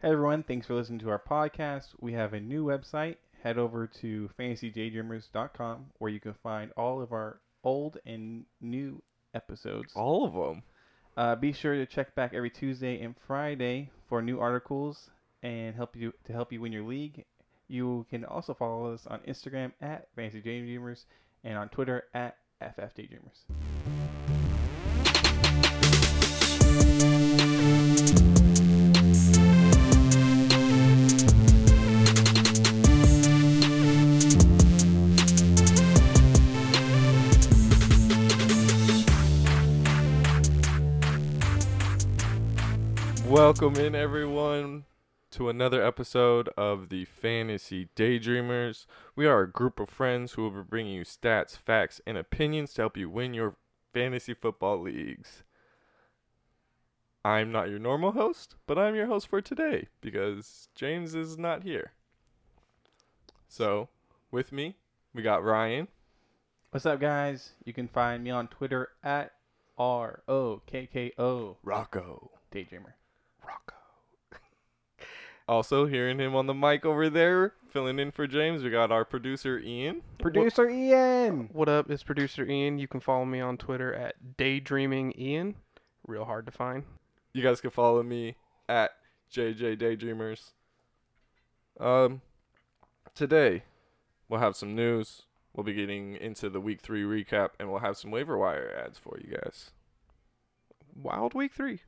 Hey everyone, thanks for listening to our podcast. We have a new website. Head over to fantasydaydreamers.com where you can find all of our old and new episodes. All of them. Uh, be sure to check back every Tuesday and Friday for new articles and help you to help you win your league. You can also follow us on Instagram at Fantasy Daydreamers and on Twitter at FF Welcome in, everyone, to another episode of the Fantasy Daydreamers. We are a group of friends who will be bringing you stats, facts, and opinions to help you win your fantasy football leagues. I'm not your normal host, but I'm your host for today because James is not here. So, with me, we got Ryan. What's up, guys? You can find me on Twitter at R O K K O Rocco. Daydreamer. Rocco. also, hearing him on the mic over there, filling in for James, we got our producer Ian. Producer Ian. What up? It's producer Ian. You can follow me on Twitter at Daydreaming Ian. Real hard to find. You guys can follow me at JJ Daydreamers. Um, today we'll have some news. We'll be getting into the week three recap, and we'll have some waiver wire ads for you guys. Wild week three.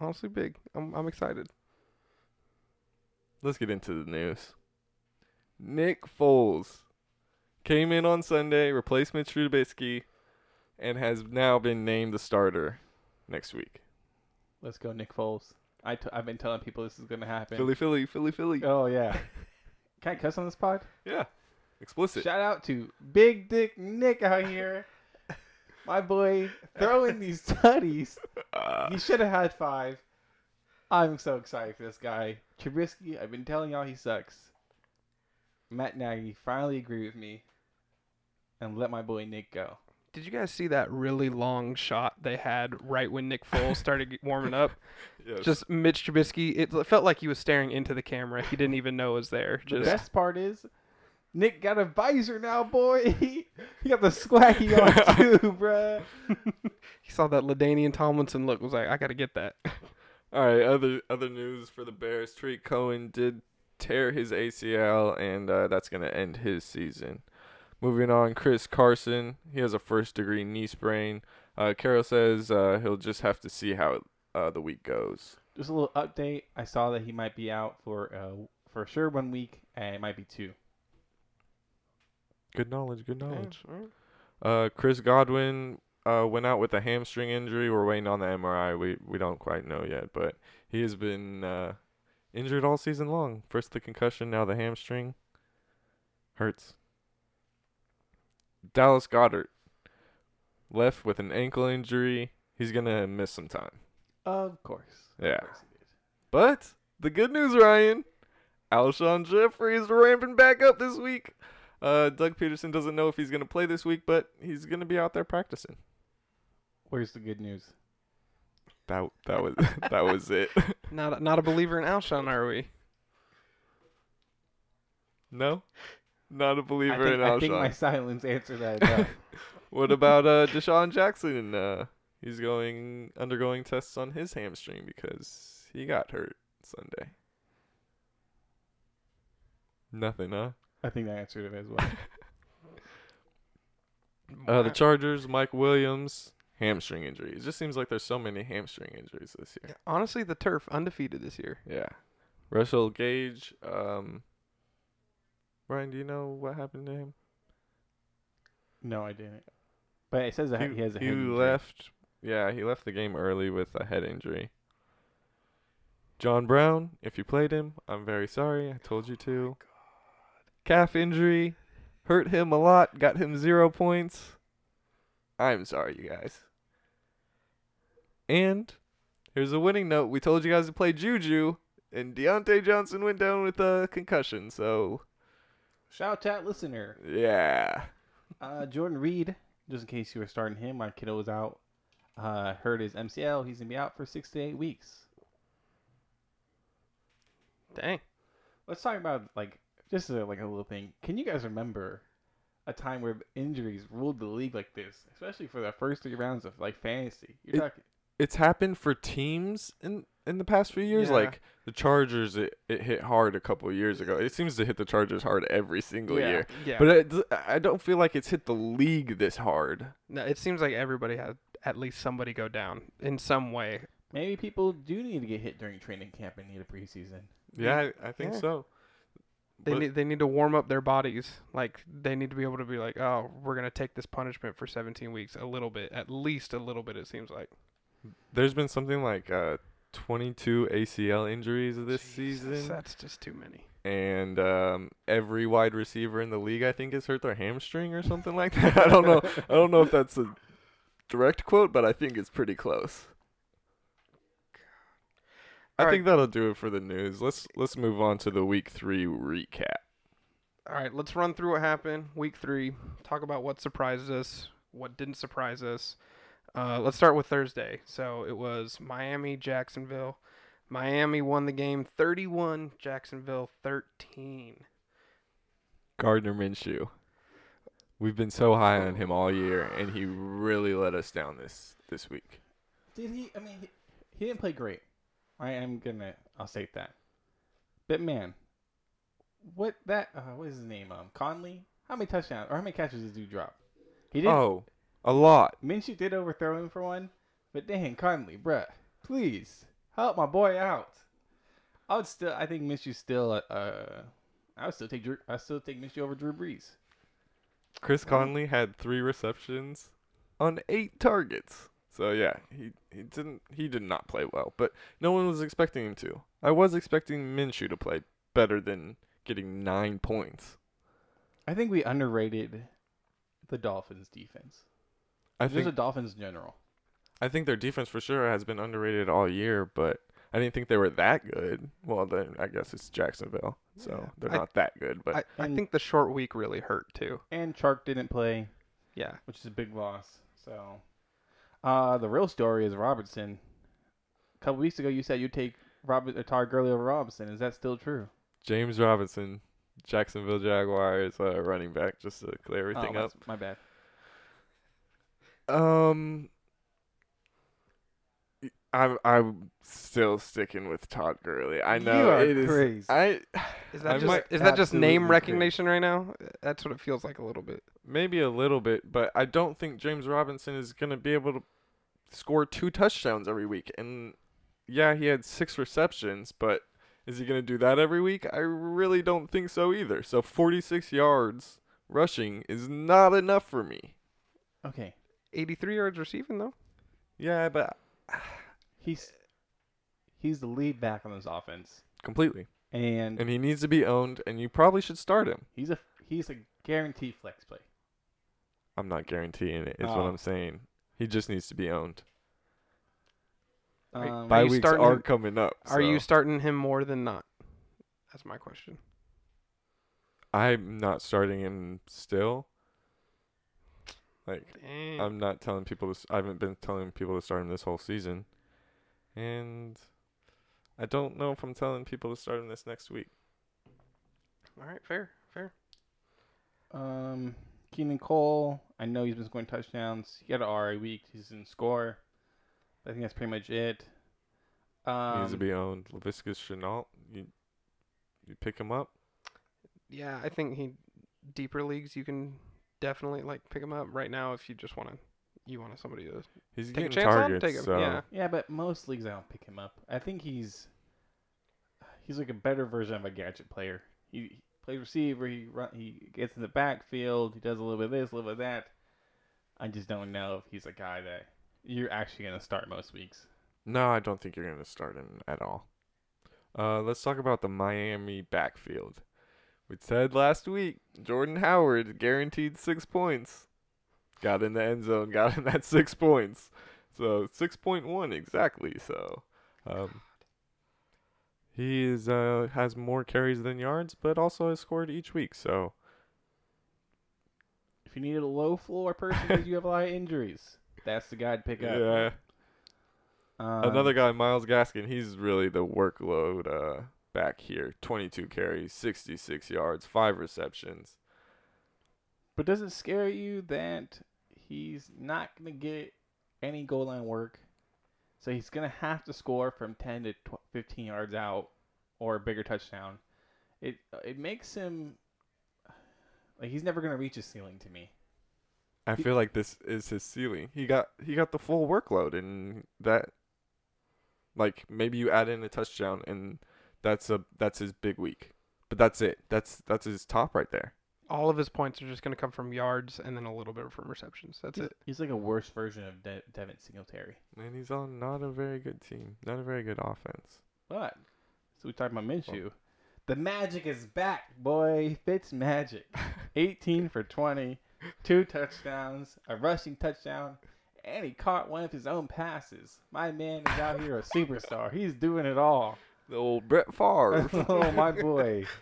Honestly, big. I'm I'm excited. Let's get into the news. Nick Foles came in on Sunday, replaced Mitch Trubisky, and has now been named the starter next week. Let's go, Nick Foles. I t- I've been telling people this is gonna happen. Philly, Philly, Philly, Philly. Oh yeah. Can I cuss on this pod? Yeah, explicit. Shout out to Big Dick Nick out here. My boy throwing these tutties. Uh, He should have had five. I'm so excited for this guy. Trubisky, I've been telling y'all he sucks. Matt Nagy finally agreed with me and let my boy Nick go. Did you guys see that really long shot they had right when Nick Foles started warming up? yes. Just Mitch Trubisky. It felt like he was staring into the camera. He didn't even know it was there. Just... The best part is, Nick got a visor now, boy. he got the swaggy on too, bruh. he saw that LaDainian Tomlinson look. Was like, I gotta get that. All right, other other news for the Bears. Tarik Cohen did tear his ACL, and uh, that's going to end his season. Moving on, Chris Carson. He has a first degree knee sprain. Uh, Carroll says uh, he'll just have to see how uh, the week goes. Just a little update. I saw that he might be out for uh, for sure one week, and it might be two. Good knowledge, good Yeah, knowledge. alright. Uh, Chris Godwin uh, went out with a hamstring injury. We're waiting on the MRI. We we don't quite know yet, but he has been uh, injured all season long. First the concussion, now the hamstring. Hurts. Dallas Goedert left with an ankle injury. He's gonna miss some time. Of course. Of Yeah. course. But the good news, Ryan, Alshon Jeffery is ramping back up this week. Uh, Doug Pederson doesn't know if he's gonna play this week, but he's gonna be out there practicing. Where's the good news? That that was that was it. Not a, not a believer in Alshon, are we? no, not a believer think, in I think my silence answered that. enough. what about uh DeSean Jackson? Uh, he's going undergoing tests on his hamstring because he got hurt Sunday. Nothing, huh? I think that answered it as well. Uh, the Chargers, Mike Williams, hamstring injury. It just seems like there's so many hamstring injuries this year. Honestly, the turf undefeated this year. Yeah. Russell Gage, um Brian, do you know what happened to him? No, I didn't. But it says that he, has a he head injury. left yeah, he left the game early with a head injury. John Brown, if you played him, I'm very sorry. I told you to. Calf injury hurt him a lot, got him 0 points. I'm sorry, you guys. And here's a winning note. We told you guys to play Juju, and Diontae Johnson went down with a concussion. So, Shout out listener. yeah. Uh, Jordan Reed, just in case you were starting him, my kiddo was out. Uh, hurt his MCL. He's gonna be out for six to eight weeks. Dang. Let's talk about like just a, like a little thing. Can you guys remember a time where injuries ruled the league like this, especially for the first three rounds of like fantasy? You're It- talking. It's happened for teams in in the past few years. Yeah. Like the Chargers, it, it hit hard a couple of years ago. It seems to hit the Chargers hard every single Yeah. year. Yeah. But it, I don't feel like it's hit the league this hard. no, it seems like everybody had at least somebody go down in some way. Maybe people do need to get hit during training camp and need a preseason. Yeah, I, I think Yeah. so. They But- need they need to warm up their bodies. Like they need to be able to be like, oh, we're gonna take this punishment for 17 weeks, a little bit, at least a little bit. It seems like. There's been something like uh, 22 ACL injuries this Jesus, season, That's just too many. and um, every wide receiver in the league, I think, has hurt their hamstring or something like that. I don't know. I don't know if that's a direct quote, but I think it's pretty close. I All right. think that'll do it for the news. Let's let's move on to the week three recap. All right, let's run through what happened week three. Talk about what surprised us, what didn't surprise us. Uh, let's start with Thursday. So it was Miami, Jacksonville. Miami won the game 31, Jacksonville 13. Gardner Minshew. We've been so high on him all year, and he really let us down this this week. Did he? I mean, he, he didn't play great. I am gonna. I'll state that. But man, what that? Uh, what is his name? Um, Conley. How many touchdowns or how many catches did you drop? He did. Oh, a lot. Minshew did overthrow him for one, but dang, Conley, bruh, please help my boy out. I would still. I think Minshew still. Uh, I would still take. Drew, I still take Minshew over Drew Brees. Chris Conley had three receptions on eight targets. So yeah, he he didn't he did not play well, but no one was expecting him to. I was expecting Minshew to play better than getting nine points. I think we underrated the Dolphins' defense. I Just the Dolphins in general. I think their defense for sure has been underrated all year, but I didn't think they were that good. Well, then I guess it's Jacksonville, so Yeah. they're I- not that good. But I, I think the short week really hurt too. And Chark didn't play, Yeah. which is a big loss. So, uh, the real story is Robertson. A couple weeks ago, you said you'd take Robert or Todd Gurley over Robinson. Is that still true? James Robinson, Jacksonville Jaguars uh, running back, just to clear everything oh, up. My bad. Um, I'm I'm still sticking with Todd Gurley. I know you are it is. crazy. I Is that I just is that just absolutely name crazy. recognition right now? That's what it feels like a little bit. maybe a little bit, but I don't think James Robinson is gonna be able to score two touchdowns every week. And yeah, he had six receptions, but is he gonna do that every week? I really don't think so either. So 46 yards rushing is not enough for me. okay, 83 yards receiving though. Yeah, but he's he's the lead back on this offense, completely. and And he needs to be owned, and you probably should start him. he's a he's a guaranteed flex play. I'm not guaranteeing it. Is what Oh. I'm saying. He just needs to be owned. Are- Um, Are Bye you weeks starting are him- coming up. Are you so starting him more than not? That's my question. I'm not starting him still. Like Dang. I'm not telling people to. s- I haven't been telling people to start him this whole season, and I don't know if I'm telling people to start him this next week. All right, fair, fair. Um, Keelan Cole, I know he's been scoring touchdowns. He had an RA week. He's didn't score. I think that's pretty much it. Um, needs to be owned. Laviska Shenault, you you pick him up. Yeah, I think he deeper leagues you can definitely like pick him up right now if you just want to you want somebody to He's take a getting chance on take him. so Yeah. Yeah, but most leagues I don't pick him up. I think he's he's like a better version of a gadget player. He, he plays receiver. He run. He gets in the backfield. He does a little bit of this, a little bit of that. I just don't know if he's a guy that you're actually gonna start most weeks. No, I don't think you're going to start him at all. Uh, let's talk about the Miami backfield. We said last week Jordan Howard guaranteed six points. Got in the end zone, got in that six points. So 6.1 exactly. So um, he is uh, has more carries than yards, but also has scored each week. So If you needed a low floor person because you have a lot of injuries, that's the guy to pick up. yeah, Um, another guy, Myles Gaskin. He's really the workload uh, back here. 22 carries, 66 yards, five receptions. But does it scare you that he's not going to get any goal line work? So he's going to have to score from 10 to tw- 15 yards out or a bigger touchdown. It it makes him like he's never going to reach his ceiling to me. I He- feel like this is his ceiling. He got he got the full workload and that like maybe you add in a touchdown and that's a that's his big week. But that's it. That's that's his top right there. All of his points are just going to come from yards and then a little bit from receptions. That's He's, it. he's like a worse version of De- Devin Singletary. And he's on not a very good team. Not a very good offense. But so we talked about Minshew. The magic is back, boy. Fitz magic. 18 for 20, two touchdowns, a rushing touchdown, and he caught one of his own passes. My man is out here a superstar. He's doing it all. The old Brett Favre. oh my boy.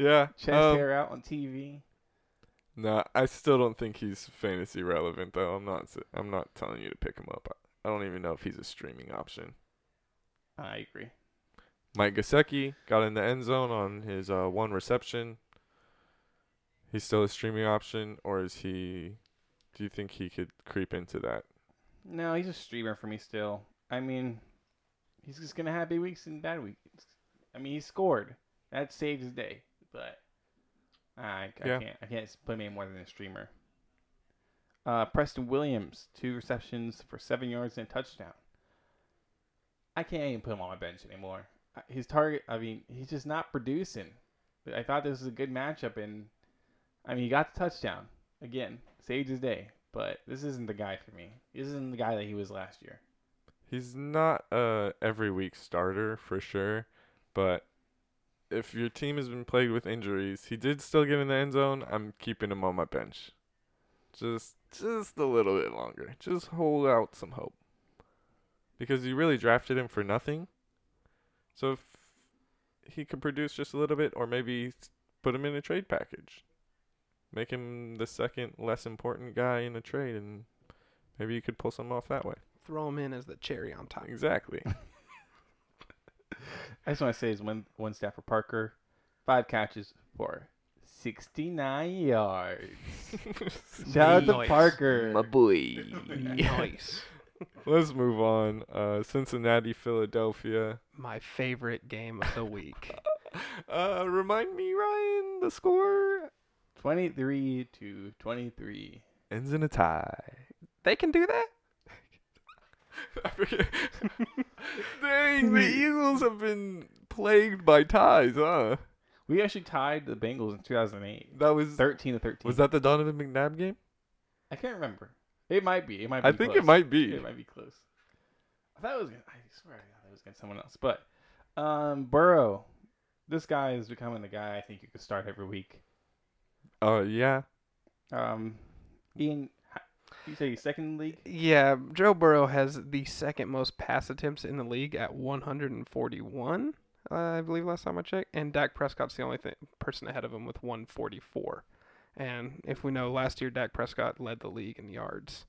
yeah. Chest um, hair out on TV. No, I still don't think he's fantasy relevant though. I'm not. I'm not telling you to pick him up. I don't even know if he's a streaming option. I agree. Mike Gesicki got in the end zone on his uh, one reception. He's still a streaming option, or is he? Do you think he could creep into that? No, he's a streamer for me still. I mean, he's just gonna have big weeks and bad weeks. I mean, he scored. That saved his day, but I, I Yeah. can't. I can't put him any more than a streamer. Uh, Preston Williams, two receptions for seven yards and a touchdown. I can't even put him on my bench anymore. His target. I mean, he's just not producing. I thought this was a good matchup, and I mean, he got the touchdown again, saved his day. But this isn't the guy for me. This isn't the guy that he was last year. He's not a every week starter for sure, but if your team has been plagued with injuries, he did still get in the end zone. I'm keeping him on my bench. Just just a little bit longer. Just hold out some hope. Because you really drafted him for nothing. So if he could produce just a little bit or maybe put him in a trade package. Make him the second less important guy in a trade and maybe you could pull some off that way. Throw him in as the cherry on top. Exactly. I just want to say is one one stat for Parker, five catches for sixty nine yards. Shout out to Nice. Parker. My boy. nice. Let's move on. Uh, Cincinnati, Philadelphia. My favorite game of the week. Uh, remind me, Ryan, the score Twenty three to twenty three. ends in a tie. they can do that? I forget. Dang, the Eagles have been plagued by ties, huh? We actually tied the Bengals in two thousand eight. That was Thirteen to thirteen. was that the Donovan McNabb game? I can't remember. It might be. It might be. I think close. it might be. It might be close. I thought it was. Gonna, I swear I thought it was against someone else. But um, Burrow, this guy is becoming the guy I think you could start every week. Oh yeah. Um, Ian, you say he's second in the league? Yeah, Joe Burrow has the second most pass attempts in the league at 141, uh, I believe last time I checked, and Dak Prescott's the only th- person ahead of him with 144. And if we know last year Dak Prescott led the league in yards.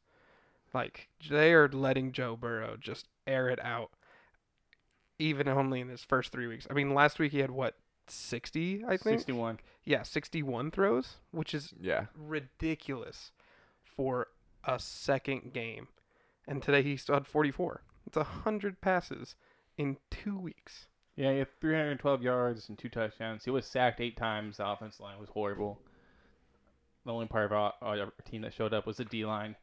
Like they are letting Joe Burrow just air it out even only in his first 3 weeks. I mean, last week he had what 60, I think. Sixty-one. Yeah, 61 throws, which is Yeah. ridiculous for a second game. And today he still had 44. It's a 100 passes in two weeks. Yeah, he had 312 yards and two touchdowns. He was sacked eight times. The offensive line was horrible. The only part of our, our team that showed up was the D line.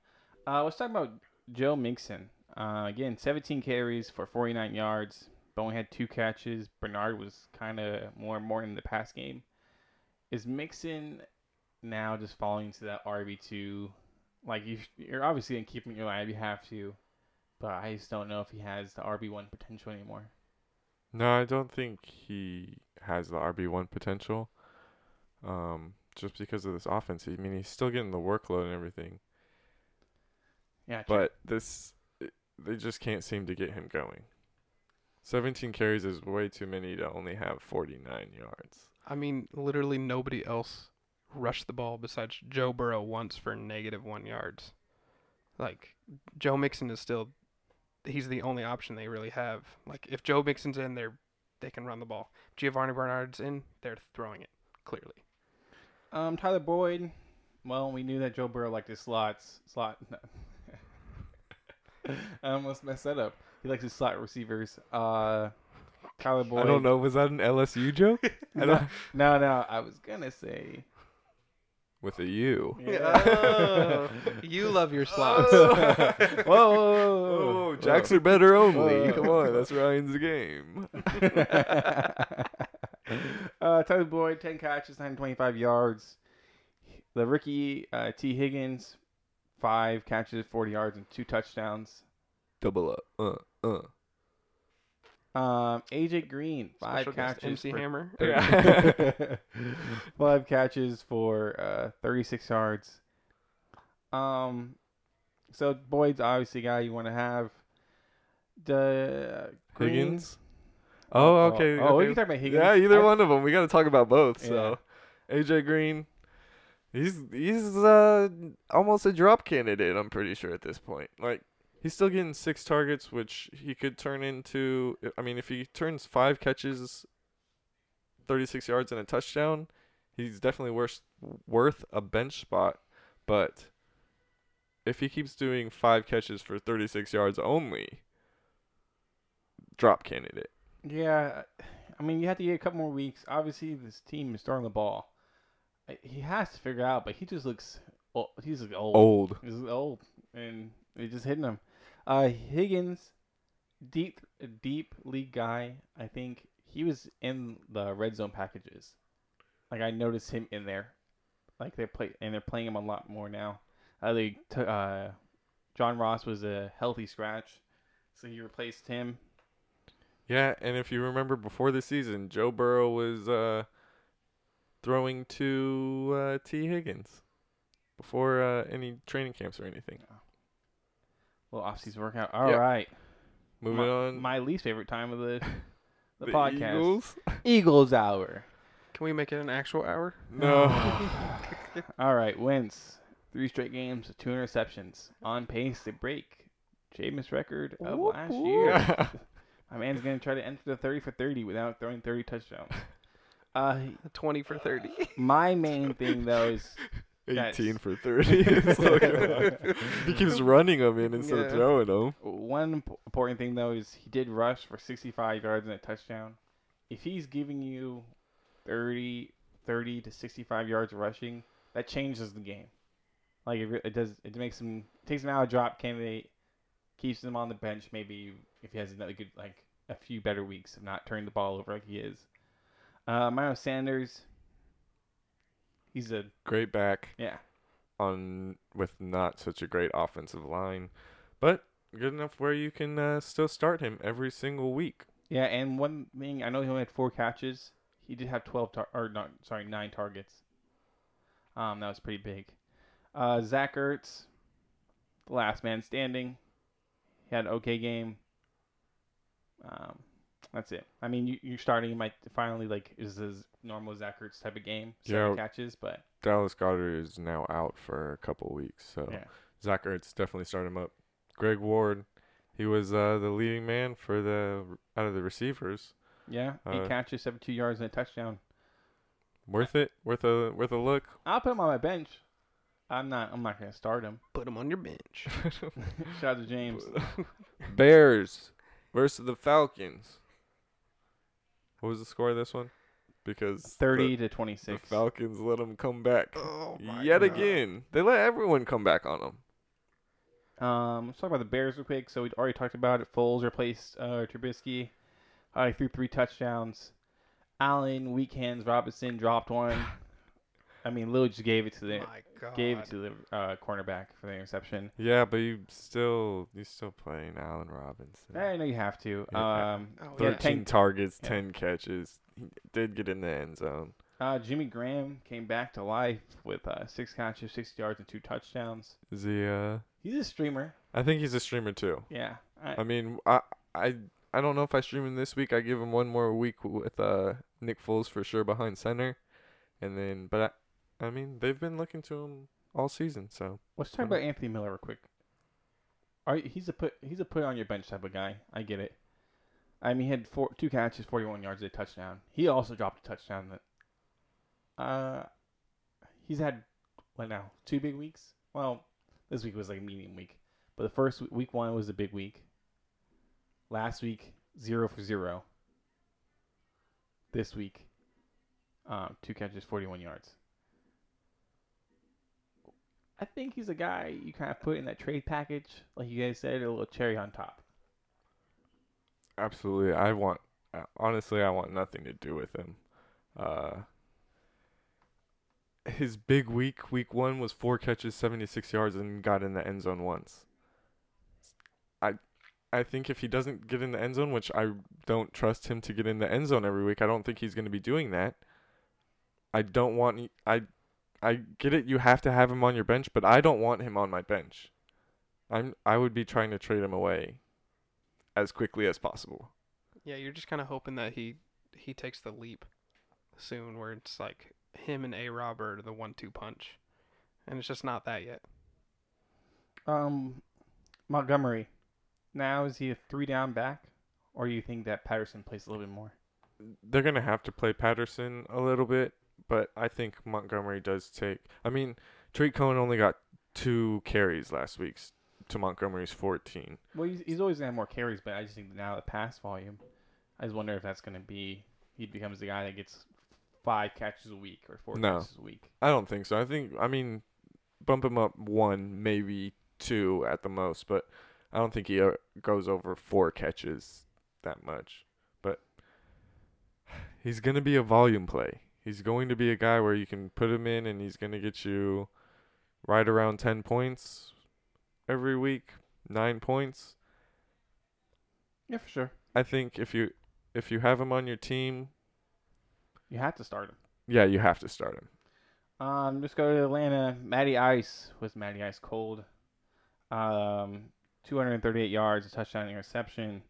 Uh, let's talk about Joe Mixon. Uh, again, 17 carries for 49 yards. But only had two catches. Bernard was kind of more and more in the pass game. Is Mixon now just falling into that RB two? Like you, you're obviously gonna keep him in your line if you have to, but I just don't know if he has the RB one potential anymore. No, I don't think he has the RB one potential. Um, just because of this offense. I mean, he's still getting the workload and everything, Yeah, true. but this they just can't seem to get him going. 17 carries is way too many to only have 49 yards. I mean, literally nobody else rushed the ball besides Joe Burrow once for negative one yards. Like, Joe Mixon is still, he's the only option they really have. Like, if Joe Mixon's in, they're they can run the ball. Giovani Bernard's in, they're throwing it clearly. Um, Tyler Boyd. Well, we knew that Joe Burrow liked his slots. Slot. I almost messed that up. He likes his slot receivers. Uh, Tyler Boyd. I don't know. Was that an LSU joke? No, no, no. I was gonna say. With a U. Oh, you love your slots. whoa, whoa, whoa, Oh, jacks are better only. Whoa. Come on, that's Ryan's game. uh, Tyler Boyd, 10 catches, 925 yards. The rookie, uh, Tee Higgins, 5 catches, 40 yards, and 2 touchdowns. Double up. Uh, uh. Um, AJ Green, 5 Special catches. MC for Hammer. thirty- Five catches for uh, 36 yards. Um, so Boyd's obviously a guy you want to have. The Green- Higgins. Oh, okay. Oh, we okay. can talk about Higgins. Yeah, either I- one of them. We got to talk about both. So, AJ Green, he's he's uh almost a drop candidate. I'm pretty sure at this point. Like he's still getting six targets, which he could turn into. I mean, if he turns five catches, 36 yards and a touchdown, he's definitely worth worth a bench spot. But if he keeps doing five catches for 36 yards only, drop candidate. Yeah, I mean, you have to get a couple more weeks. Obviously, this team is throwing the ball. He has to figure out, but he just looks old. He's old. Old. He's old, and they just hitting him. Uh, Higgins, deep, deep league guy. I think he was in the red zone packages. Like I noticed him in there. Like they play, and they're playing him a lot more now. Uh, they t- uh, John Ross was a healthy scratch, so he replaced him. Yeah, and if you remember before the season, Joe Burrow was uh, throwing to uh, Tee Higgins before uh, any training camps or anything. Little off-season workout. All right. Yep. Moving my, on, My least favorite time of the the, the podcast. Eagles. Eagles hour. Can we make it an actual hour? No, All right, wins. Three straight games, two interceptions. On pace to break Jameis record of Whoop, last whoop. year. My man's gonna try to enter the thirty for thirty without throwing thirty touchdowns. Uh, 20 for 30. my main thing though is That's- eighteen for thirty. Like- he keeps running them in instead Yeah. of throwing them. one imp- important thing though is he did rush for sixty-five yards and a touchdown. If he's giving you 30, 30 to sixty-five yards rushing, that changes the game. Like it, it does, it makes him takes him out of drop candidate, keeps him on the bench. Maybe if he has another good, like a few better weeks of not turning the ball over like he is. Uh, Miles Sanders, he's a Great back yeah. on with not such a great offensive line, but good enough where you can uh, still start him every single week. Yeah, and one thing I know he only had four catches. He did have twelve tar- or not, sorry, nine targets. Um, that was pretty big. Uh, Zach Ertz, the last man standing. He had an okay game. Um, that's it. I mean, you, you're starting. You might finally like is his normal Zach Ertz type of game, seven Yeah. catches, but Dallas Goedert is now out for a couple weeks, so Yeah. Zach Ertz definitely started him up. Greg Ward, he was uh, the leading man for the out of the receivers. yeah, eight Uh, catches, seventy-two yards, and a touchdown. Worth it, worth a worth a look. I'll put him on my bench. I'm not. I'm not gonna start him. Put him on your bench. Shout out to James. Bears versus the Falcons. What was the score of this one? Because the- Thirty to the. Falcons let them come back Oh yet God. again. They let everyone come back on them. Um, let's talk about the Bears real quick. So we already talked about it. Foles replaced uh, Trubisky. Uh, he threw three touchdowns. Allen, weak hands. Robinson dropped one. I mean, Lillard just gave it to the My God. gave it to the uh, cornerback for the interception. Yeah, but you still you still playing Allen Robinson. I know you have to. Yeah. Um, Oh, yeah, yeah. 13 targets, yeah. 10 catches. He did get in the end zone. uh, Jimmy Graham came back to life with uh, six catches, 60 yards, and two touchdowns. Is he uh He's a streamer. I think he's a streamer too. Yeah. I, I mean, I I I don't know if I stream him this week. I give him one more week with uh Nick Foles for sure behind center. And then but I, mean, they've been looking to him all season, so let's talk about Anthony Miller real quick. Are, he's a put he's a put on your bench type of guy. I get it. I mean, he had four, two catches, 41 yards, a touchdown. He also dropped a touchdown. That, uh, he's had what now? Two big weeks. Well, this week was like a medium week, but the first week one was a big week. Last week, zero for zero. This week, um, two catches, 41 yards. I think he's a guy you kind of put in that trade package, like you guys said, a little cherry on top. Absolutely. I want uh, honestly I want nothing to do with him. Uh his big week, week 1 was 4 catches, 76 yards and got in the end zone once. I I think if he doesn't get in the end zone, which I don't trust him to get in the end zone every week, I don't think he's going to be doing that. I don't want I I get it you have to have him on your bench, but I don't want him on my bench. I'm I would be trying to trade him away as quickly as possible. Yeah, you're just kind of hoping that he he takes the leap soon, where it's like him and A Robert are the one-two punch, and it's just not that yet. Um, Montgomery. Now is he a three down back, or do you think that Patterson plays a little bit more? They're gonna have to play Patterson a little bit, but I think Montgomery does take. I mean, Tarik Cohen only got two carries last week to Montgomery's 14. Well, he's, he's always gonna have more carries, but I just think now the pass volume, I just wonder if that's gonna be he becomes the guy that gets five catches a week or four No. catches a week. I don't think so. I think I mean, bump him up one, maybe two at the most, but I don't think he uh, goes over four catches that much. But he's gonna be a volume play. He's going to be a guy where you can put him in and he's gonna get you right around ten points every week, nine points. Yeah, for sure. I think if you if you have him on your team, You have to start him. yeah, you have to start him. Um, just go to Atlanta. Matty Ice was Matty Ice cold. Um, 238 yards, a touchdown, interception.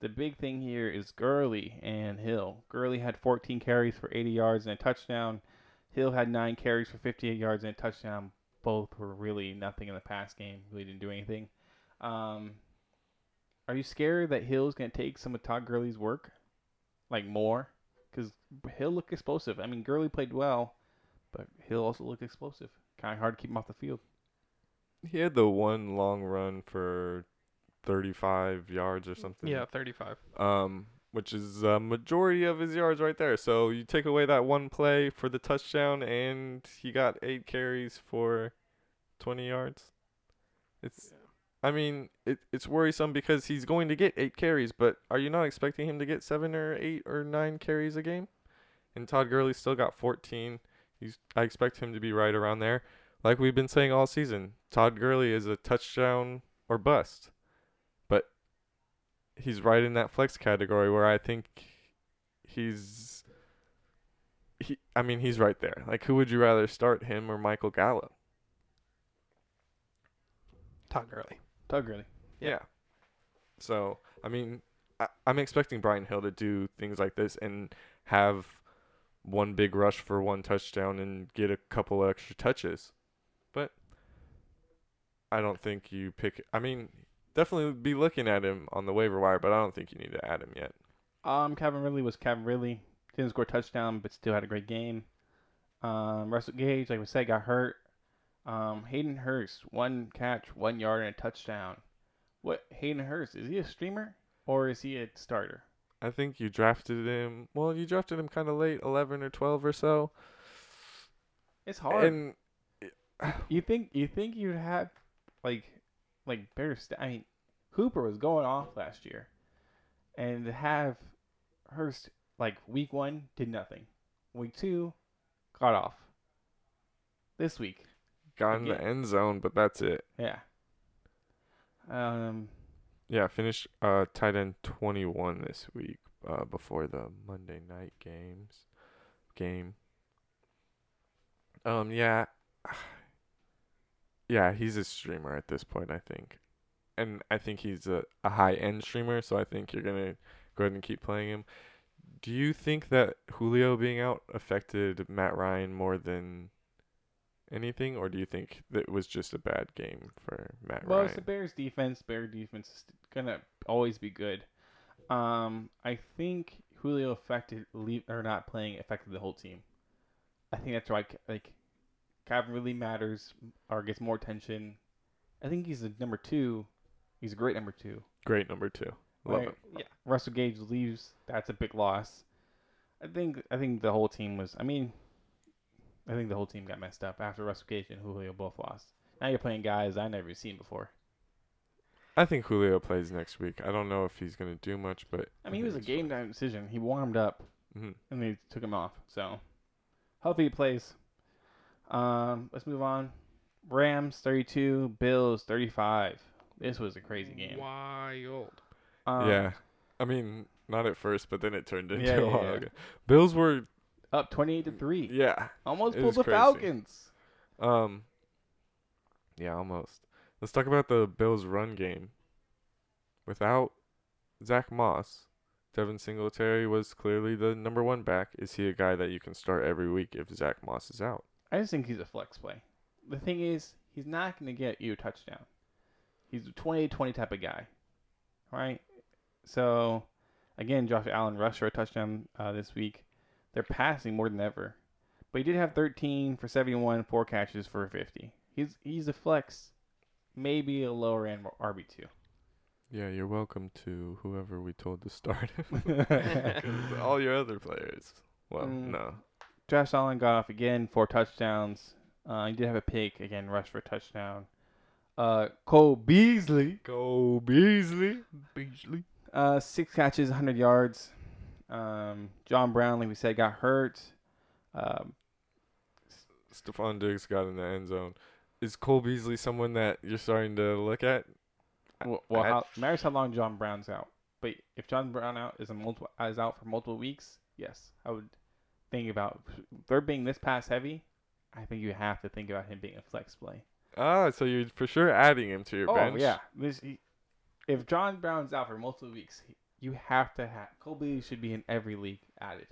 The big thing here is Gurley and Hill. Gurley had 14 carries for 80 yards and a touchdown. Hill had nine carries for 58 yards and a touchdown. Both were really nothing in the pass game. Really didn't do anything. Um, are you scared that Hill's gonna take some of Todd Gurley's work, like more? Because Hill looked explosive. I mean, Gurley played well. But Hill also looked explosive. Kind of hard to keep him off the field. He had the one long run for 35 yards or something. Yeah, 35. Um, which is a majority of his yards right there. So you take away that one play for the touchdown, and he got eight carries for 20 yards. It's, I mean, it, it's worrisome because he's going to get eight carries, but are you not expecting him to get seven or eight or nine carries a game? And Todd Gurley still got 14. He's, I expect him to be right around there. Like we've been saying all season, Todd Gurley is a touchdown or bust. But he's right in that flex category where I think he's he I mean he's right there. Like who would you rather start him or Michael Gallup? Todd Gurley. Todd Gurley. Yeah. So, I mean, I, I'm expecting Brian Hill to do things like this and have one big rush for one touchdown and get a couple extra touches. But I don't think you pick. I mean, definitely be looking at him on the waiver wire, but I don't think you need to add him yet. Um, Calvin Ridley was Calvin Ridley. Didn't score a touchdown, but still had a great game. Um, Russell Gage, like we said, got hurt. Um, Hayden Hurst, one catch, one yard, and a touchdown. What Hayden Hurst is he a streamer or is he a starter? I think you drafted him. Well, you drafted him kind of late, 11 or 12 or so. It's hard. And you think you think you'd have like like better st- I mean, Hooper was going off last year, and to have Hurst like week one did nothing, week two got off. This week, got in the end zone, but that's it. yeah. Um, Yeah, finished uh tight end 21 this week uh before the Monday night games game. Um yeah. Yeah, he's a streamer at this point, I think. And I think he's a, a high end streamer, so I think you're going to go ahead and keep playing him. Do you think that Julio being out affected Matt Ryan more than anything or do you think that it was just a bad game for Matt well, Ryan? Well, it's the Bears defense. Bear defense is gonna always be good. Um, I think Julio affected leave or not playing affected the whole team. I think that's why like Calvin really matters or gets more attention. I think he's a number two. He's a great number two. Great number two. Love Right. it. Yeah. Russell Gage leaves. That's a big loss. I think I think the whole team was. I mean, I think the whole team got messed up after Russell Gage and Julio both lost. Now you're playing guys I never seen before. I think Julio plays next week. I don't know if he's gonna do much, but I mean, it was a game time decision. He warmed up hmm and they took him off. So hopefully he plays. Um, let's move on. Rams 32, Bills 35. This was a crazy game. Wild. Um, yeah. I mean, not at first, but then it turned into Yeah, a yeah, while yeah. ago. Bills were Up 28 to 3. yeah. Almost pulled the crazy. Falcons. Um Yeah, almost. Let's talk about the Bills run game. Without Zack Moss, Devin Singletary was clearly the number one back. Is he a guy that you can start every week if Zack Moss is out? I just think he's a flex play. The thing is, he's not going to get you a touchdown. He's a 28-20 type of guy, right? So, again, Josh Allen rushed for a touchdown uh, this week. They're passing more than ever, but he did have 13 for 71, four catches for 50. He's he's a flex, maybe a lower end RB two. Yeah, you're welcome to whoever we told to start. all your other players. Well, Mm. no. Josh Allen got off again, four touchdowns. Uh, he did have a pick again, rush for a touchdown. Uh, Cole Beasley Cole Beasley. Beasley. Uh, six catches, 100 yards. Um, John Brown, like we said, got hurt. Um, Stefon Diggs got in the end zone. Is Cole Beasley someone that you're starting to look at? well, well how, matters how long John Brown's out. But if John Brown out is a multiple is out for multiple weeks, yes, I would think about. They're being this pass heavy. I think you have to think about him being a flex play. Ah, so you're for sure adding him to your oh bench. yeah, this, he, if John Brown's out for multiple weeks, he, you have to have Cole Beasley should be in every league added.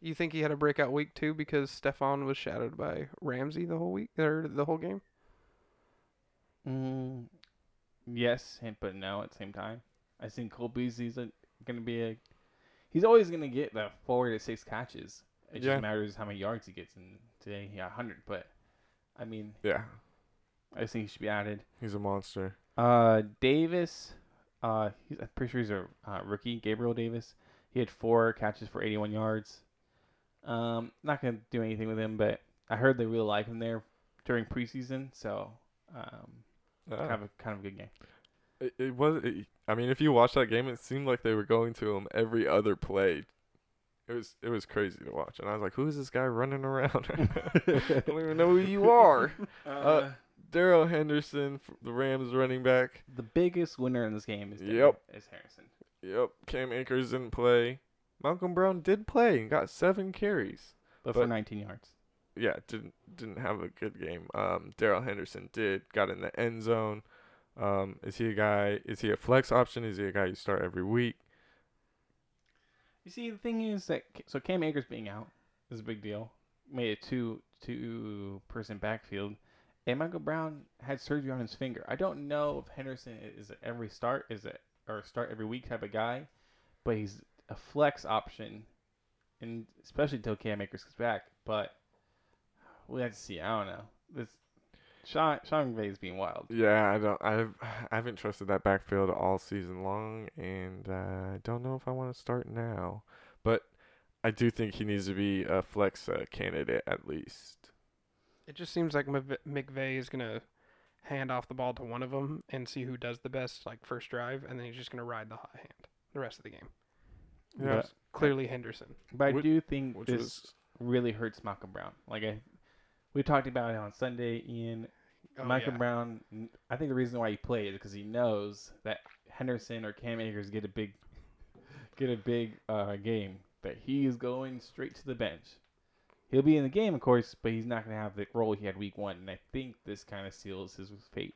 You think he had a breakout week too because Stefon was shadowed by Ramsey the whole week or the whole game? Mm, yes, and- but no at the same time. I think Cole Beasley's a, gonna be a. He's always gonna get the four to six catches. It Yeah. just matters how many yards he gets. And today he got 100, but I mean, Yeah, I just think he should be added. he's a monster. Uh, Davis, uh, he's, I'm pretty sure he's a uh, rookie. Gabriel Davis. He had four catches for 81 yards. Um, not gonna do anything with him, but I heard they really like him there during preseason, so um, Ah. kind of a kind of a good game. It, it was. It, I mean, if you watch that game, it seemed like they were going to him every other play. It was it was crazy to watch, and I was like, "Who is this guy running around? I don't even know who you are." Uh, Darrell Henderson, the Rams running back. The biggest winner in this game is Yep. is Harrison. Yep, Cam Akers didn't play. Malcolm Brown did play and got seven carries. But, But- for 19 yards. Yeah, didn't didn't have a good game. Um, Darrell Henderson did got in the end zone. Um, is he a guy? Is he a flex option? Is he a guy you start every week? You see, the thing is that so Cam Akers being out is a big deal. Made a two two person backfield, and Michael Brown had surgery on his finger. I don't know if Henderson is every start is it or start every week type of guy, but he's a flex option, and especially until Cam Akers gets back. But we have to see. I don't know. This Sean Sean McVay is being wild. Yeah, I don't. I've I haven't trusted that backfield all season long, and uh, I don't know if I want to start now. But I do think he needs to be a flex uh, candidate at least. It just seems like Mv- McVay is gonna hand off the ball to one of them and see who does the best, like first drive, and then he's just gonna ride the hot hand the rest of the game. Yeah, Clearly Henderson. but I Which- do think which this was really hurts Malcolm Brown. Like I, we talked about it on Sunday. Ian Oh, Malcolm yeah. Brown. I think the reason why he played is because he knows that Henderson or Cam Akers get a big, get a big uh, game. That he is going straight to the bench. He'll be in the game, of course, but he's not going to have the role he had week one. And I think this kind of seals his fate.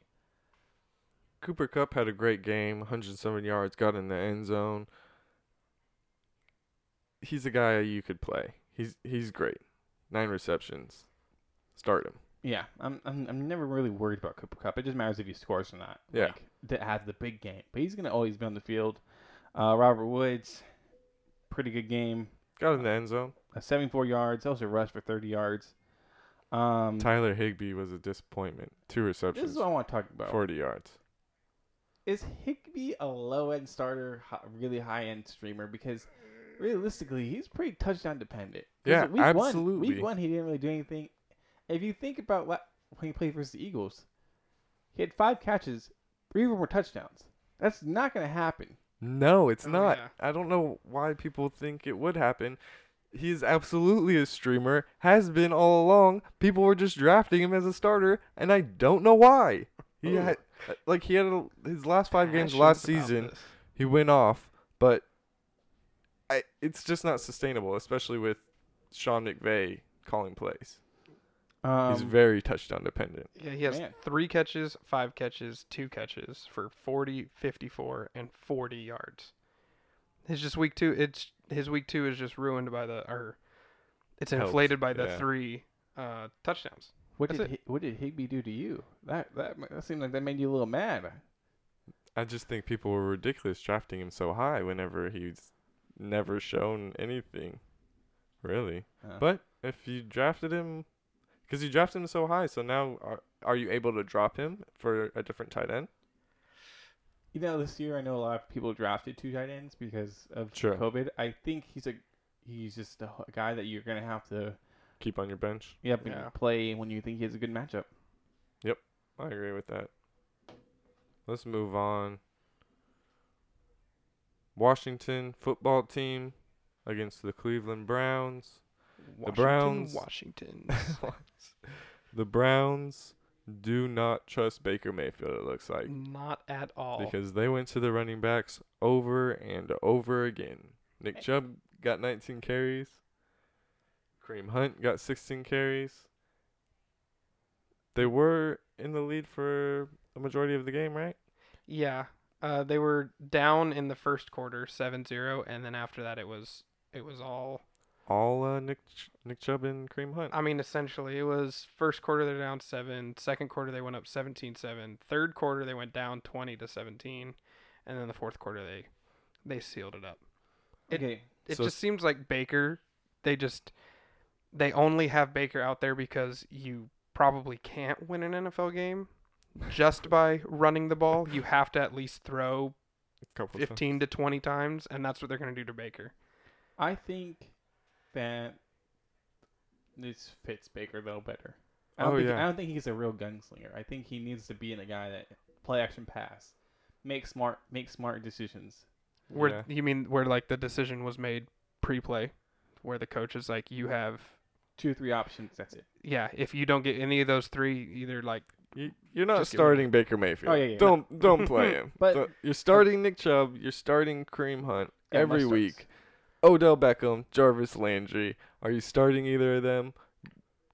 Cooper Kupp had a great game, 107 yards, got in the end zone. He's a guy you could play. He's he's great. Nine receptions. Start him. Yeah, I'm, I'm I'm never really worried about Cooper Kupp. It just matters if he scores or not. Yeah. Like, to have the big game, but he's gonna always be on the field. Uh, Robert Woods, pretty good game. Got in the end zone. Uh, 74 yards. Also rushed for 30 yards. Um, Tyler Higbee was a disappointment. Two receptions. this is what I want to talk about. 40 yards. Is Higbee a low end starter, really high end streamer? Because realistically, he's pretty touchdown dependent. Yeah, week One, absolutely. week one, he didn't really do anything. If you think about la- when he played versus the Eagles, he had five catches, three of them were touchdowns. That's not going to happen. No, it's Oh, not. yeah. I don't know why people think it would happen. He's absolutely a streamer, has been all along. People were just drafting him as a starter, and I don't know why. He Ooh. had like he had a, his last five games last season. this. He went off, but I it's just not sustainable, especially with Sean McVay calling plays. Um, He's very touchdown dependent. Yeah, he has Man. three catches, five catches, two catches for 40, 54, and 40 yards. His just week two. It's his week two is just ruined by the or it's Helped, inflated by the yeah. three uh, touchdowns. what that's did it. Hi- what did Higbee do to you? That that that seemed like that made you a little mad. I just think people were ridiculous drafting him so high whenever he's never shown anything, really. Uh, But if you drafted him, because you drafted him so high, so now are are you able to drop him for a different tight end? You know, this year I know a lot of people drafted two tight ends because of Sure. COVID. I think he's a he's just a guy that you're gonna have to Keep on your bench. yep and Yeah. play when you think he has a good matchup. Yep, I agree with that. Let's move on. Washington football team against the Cleveland Browns. Washington, Browns- Washington. the Browns do not trust Baker Mayfield. It looks like. Not at all. because they went to the running backs over and over again. Nick Chubb got 19 carries. Kareem Hunt got 16 carries. They were in the lead for a majority of the game, right? yeah, uh, they were down in the first quarter, 7-0, and then after that, it was it was all. All uh, Nick Ch- Nick Chubb and Kareem Hunt. I mean, essentially, it was first quarter they're down seven. Second quarter they went up 17-7. Third quarter they went down 20 to 17, and then the fourth quarter they they sealed it up. It- okay, It So- just seems like Baker. They just they only have Baker out there because you probably can't win an NFL game just by running the ball. You have to at least throw Couple times. 15 to 20 times, and that's what they're going to do to Baker. I think that this fits Baker though better. I don't Oh, think yeah. I don't think he's a real gunslinger. I think he needs to be in a guy that play action pass, make smart make smart decisions. Where Yeah. you mean where like the decision was made pre-play, where the coach is like, you have Two three options. That's it. yeah. If you don't get any of those three, either like You, you're not Just get rid of starting Baker Mayfield. Oh, yeah, yeah. Don't don't play him. But- So you're starting Nick Chubb. You're starting Kareem Hunt Yeah, every must-starts. week. Odell Beckham, Jarvis Landry. Are you starting either of them?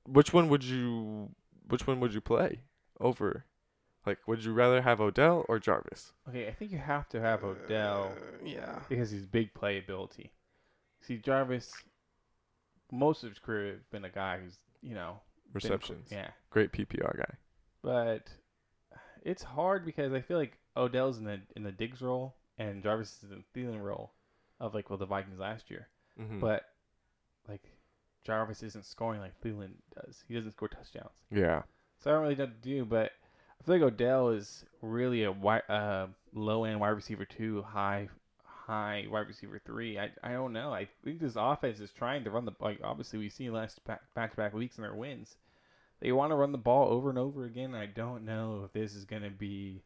Which one would you which one would you play over? Like would you rather have Odell or Jarvis? Okay, I think you have to have Odell uh, yeah. because he's big playability. See, Jarvis, most of his career has been a guy who's you know been Receptions. yeah, Great PPR guy. but it's hard because I feel like Odell's in the in the Diggs role and Jarvis is in the Thielen role of like well the Vikings last year. Mm-hmm. But like Jarvis isn't scoring like Thielen does. He doesn't score touchdowns. yeah. So I don't really know what to do, but I feel like Odell is really a wi- uh, low end wide receiver two, high high wide receiver three. I I don't know. I think this offense is trying to run the like obviously we've seen last back to back weeks in their wins. They want to run the ball over and over again. I don't know if this is going to be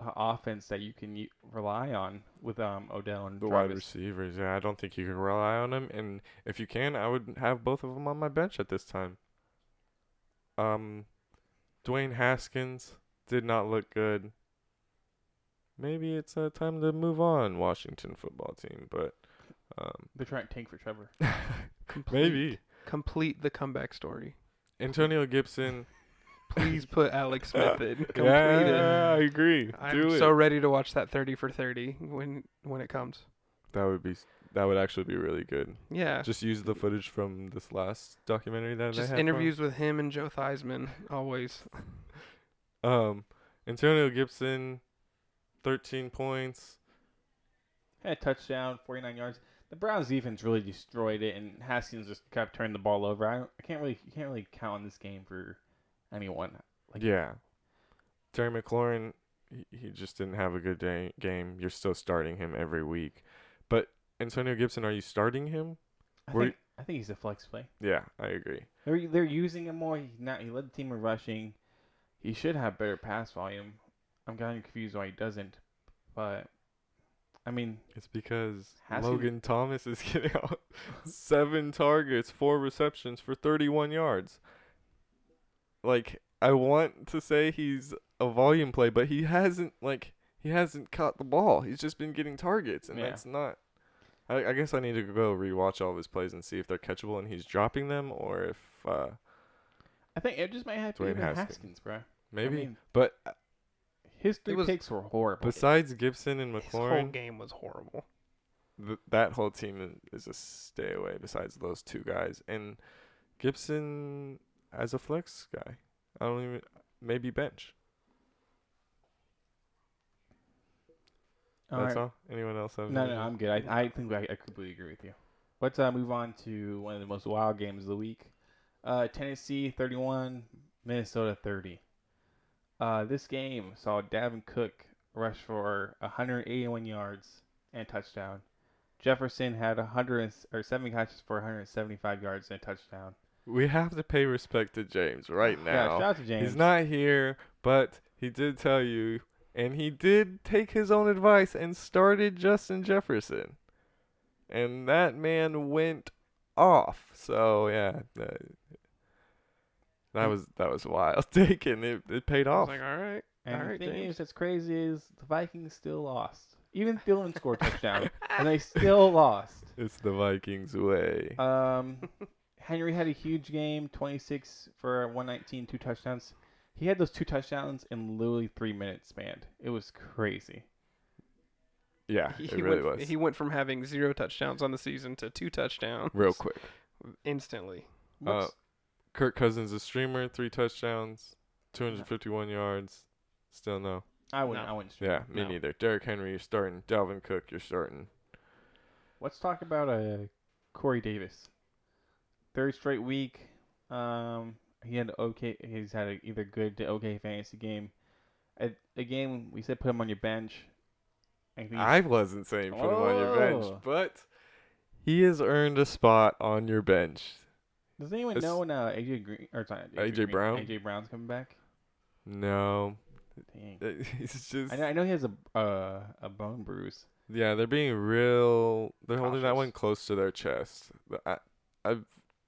an offense that you can u- rely on with um Odell and The wide receivers, yeah, I don't think you can rely on them. And if you can, I would have both of them on my bench at this time. Um, Dwayne Haskins did not look good. Maybe it's uh, time to move on, Washington football team. But um, They're trying to tank for Trevor. Complete, maybe complete the comeback story. Antonio Gibson. Please put Alex Smith in. Complete yeah, I it. agree. I'm Do it. so ready to watch that 30 for 30 when when it comes. that would be that would actually be really good. Yeah. Just use the footage from this last documentary that Just they had for him. interviews with him and Joe Theismann always. Um, Antonio Gibson, thirteen points. had a touchdown, 49 yards. The Browns defense really destroyed it, and Haskins just kept turning the ball over. I, don't, I can't really, you can't really count on this game for anyone. Like, yeah. Terry McLaurin, he, he just didn't have a good day, game. You're still starting him every week. But Antonio Gibson, are you starting him? I Were- think, I think he's a flex play. Yeah, I agree. They're they're using him more. He not he led the team in rushing. He should have better pass volume. I'm kind of confused why he doesn't. But I mean, It's because Logan Thomas is getting out seven targets, four receptions for 31 yards. Like I want to say he's a volume play, but he hasn't like he hasn't caught the ball. He's just been getting targets, and Yeah. that's not. I, I guess I need to go rewatch all of his plays and see if they're catchable and he's dropping them, or if uh, I think it just might have to Dwayne be Haskins. Haskins, bro. maybe. I mean, but uh, his three was- picks were horrible. besides Gibson and His whole game was horrible. th- that whole team is a stay away. Besides those two guys, and Gibson as a flex guy, I don't even maybe bench. All That's right. all. Anyone else have? No, no, I'm good. I, I think I, I completely agree with you. Let's uh, move on to one of the most wild games of the week. Uh, Tennessee 31, Minnesota 30. Uh, this game saw Dalvin Cook rush for 181 yards and a touchdown. Jefferson had 100 or seven catches for 175 yards and a touchdown. We have to pay respect to James right now. Yeah, now. shout out to James. He's not here, but he did tell you, and he did take his own advice and started Justin Jefferson, and that man went off. So yeah, that, that Hmm. was that was wild taken. It it paid I was off. like, all right. And Alright, the thing James. is that's crazy is the Vikings still lost. Even Thielen scored a touchdown, and they still lost. It's the Vikings way. Um, Henry had a huge game, 26 for 119, two touchdowns. He had those two touchdowns in literally three minutes span. It was crazy. yeah, He, it really went, was. He went from having zero touchdowns on the season to two touchdowns Real quick. instantly. Uh, What's- Kirk Cousins, a streamer, three touchdowns, 251 yards. Still no. I wouldn't. no. I wouldn't. Yeah, me No. neither. Derrick Henry, you're starting. Dalvin Cook, you're starting. Let's talk about uh, Corey Davis. Third straight week. Um, he had okay. He's had a either good to okay fantasy game. A, a game we said put him on your bench. I I wasn't saying put him on your bench, Oh. but he has earned a spot on your bench. Does anyone It's- know when uh, AJ Green or it's not AJ Green, Brown? AJ Brown's coming back? No, Dang. he's just I know, I know he has a uh, a bone bruise. yeah. They're being real. They're holding that one close to their chest. I, I've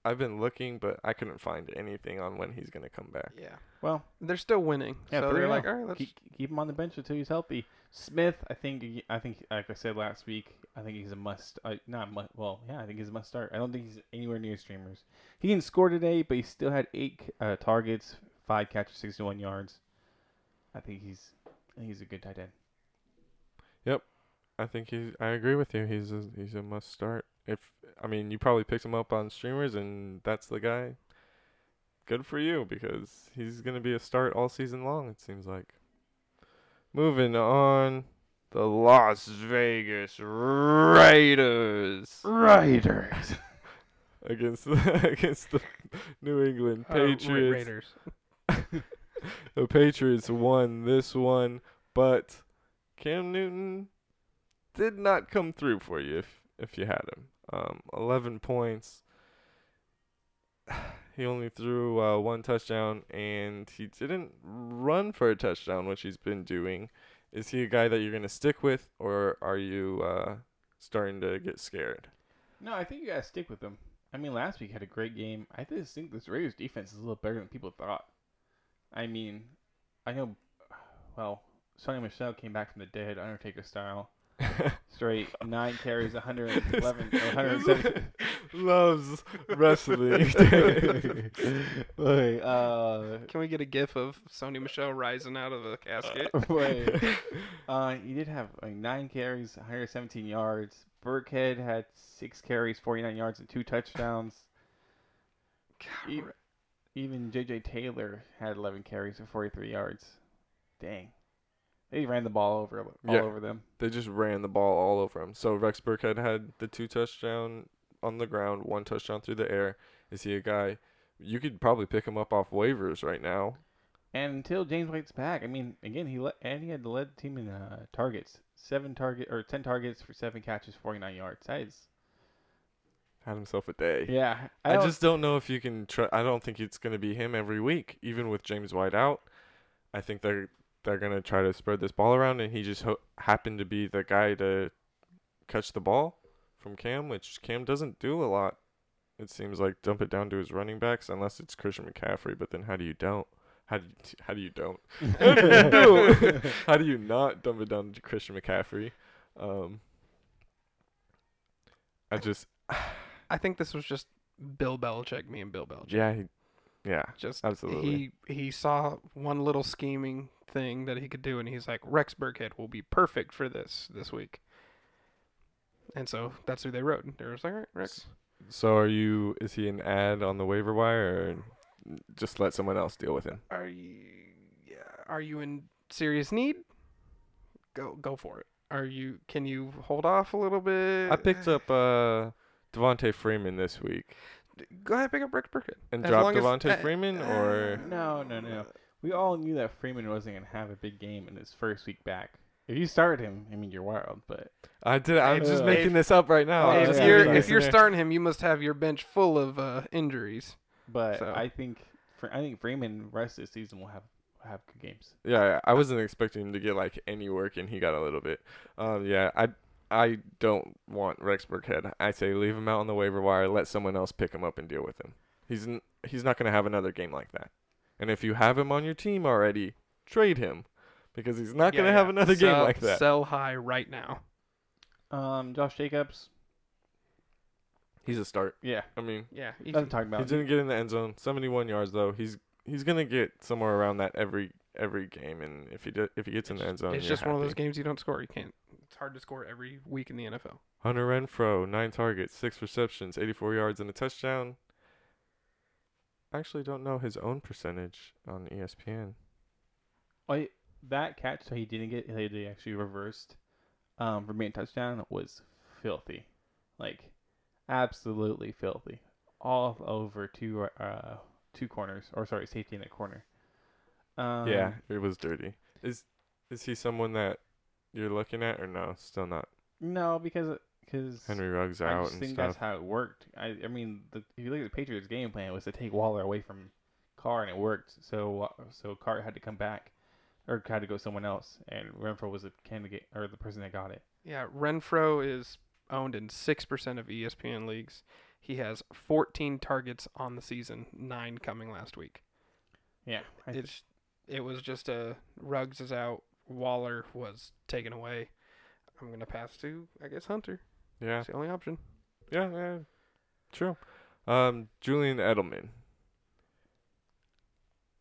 I've been looking, but I couldn't find anything on when he's gonna come back. Yeah. Well, They're still winning. Yeah, so they're like, all right, let's. keep, keep him on the bench until he's healthy. Smith, I think, I think, like I said last week, I think he's a must. Uh, not must. Well, yeah, I think he's a must start. I don't think he's anywhere near streamers. He didn't score today, but he still had eight uh, targets, five catches, sixty-one yards. I think he's, I think he's a good tight end. Yep, I think he's. I agree with you. He's a, he's a must start. If I mean, you probably picked him up on streamers, and that's the guy. Good for you because he's gonna be a start all season long. It seems like. Moving on, the Las Vegas Raiders Raiders. against the against the New England uh, Ra- Patriots. Raiders. the Patriots won this one, but Cam Newton did not come through for you if if you had him. Um, 11 points. He only threw uh, one touchdown, and he didn't run for a touchdown, which he's been doing. Is he a guy that you're gonna stick with, or are you uh, starting to get scared? No, I think you gotta stick with him. I mean, last week had a great game. I just think this Raiders defense is a little better than people thought. I mean, I know. Well, Sony Michel came back from the dead, Undertaker style. Straight nine carries, 111, 107. Loves wrestling. Wait, uh, Can we get a gif of Sony Michel rising out of the casket? wait. Uh, he did have like nine carries, 117 yards. Burkhead had six carries, 49 yards, and two touchdowns. God, E- Even J.J. Taylor had 11 carries for 43 yards. Dang. They ran the ball over all Yeah. over them. They just ran the ball all over him. So Rex Burkhead had the two touchdown on the ground, one touchdown through the air. Is he a guy? You could probably pick him up off waivers right now. And until James White's back, I mean, again, he le- and he had led the team in uh, targets, seven target or ten targets for seven catches, forty nine yards. That is, Had himself a day. yeah. I, don't- just don't know if you can. Tr- I don't think it's going to be him every week, even with James White out. I think they're they're going to try to spread this ball around, and he just ho- happened to be the guy to catch the ball from Cam, which Cam doesn't do a lot. It seems like dump it down to his running backs, unless it's Christian McCaffrey. But then how do you don't? How do you, how do you don't? How do you do? how do you not dump it down to Christian McCaffrey? Um, I just I think this was just Bill Belichick, me and Bill Belichick. yeah he, yeah Just absolutely. he he saw one little scheming thing that he could do, and he's like, Rex Burkhead will be perfect for this this week. And so that's who they wrote. They were like, all right, Rex. So are you? Is he an ad on the waiver wire, or just let someone else deal with him? Are you yeah, are you in serious need? Go go for it. Are you can you hold off a little bit? I picked up uh Devonta Freeman this week Go ahead, pick up Rex Burkhead. and As drop long as- Devonta uh, Freeman, uh, or No, no, no. We all knew that Freeman wasn't gonna have a big game in his first week back. If you started him, I mean, you're wild, but I did. I'm just if- making this up right now. If yeah, you're if you're starting him, you must have your bench full of uh, injuries. but So- I think Fre- I think Freeman rest of the season will have have good games. Yeah, yeah, I wasn't expecting him to get like any work, and he got a little bit. Um, yeah, I I don't want Rex Burkhead. I say leave him out on the waiver wire. Let someone else pick him up and deal with him. He's n- he's not gonna have another game like that. And if you have him on your team already, trade him because he's not gonna Yeah, have yeah. another game like that. Sell high right now. Um, Josh Jacobs, He's a start. yeah, I mean, Yeah, he's, nothing to talk he didn't get in the end zone. 71 yards though. He's he's gonna get somewhere around that every every game. And if he did, if he gets in the end zone, it's you're just one of those games you don't score. You can't. It's hard to score every week in the NFL. Hunter Renfrow, nine targets, six receptions, 84 yards, and a touchdown. Actually don't know his own percentage on ESPN. I that catch that he didn't get, they they actually reversed um, for being a touchdown was filthy, like absolutely filthy, all over two uh two corners or sorry safety in a corner. Um, yeah, it was dirty. Is is he someone that you're looking at or no? Still not. No, because because Henry Ruggs out. I out just and think stuff. that's how it worked. I I mean, the, if you look at the Patriots' game plan, was to take Waller away from Carr, and it worked. So so Carr had to come back, or had to go someone else, and Renfrow was the candidate or the person that got it. Yeah, Renfrow is owned in six percent of ESPN leagues. He has 14 targets on the season, nine coming last week. Yeah, I th- It's it was just a Ruggs is out, Waller was taken away. I'm gonna pass to I guess Hunter. yeah, It's the only option. yeah, yeah. True. Um, Julian Edelman.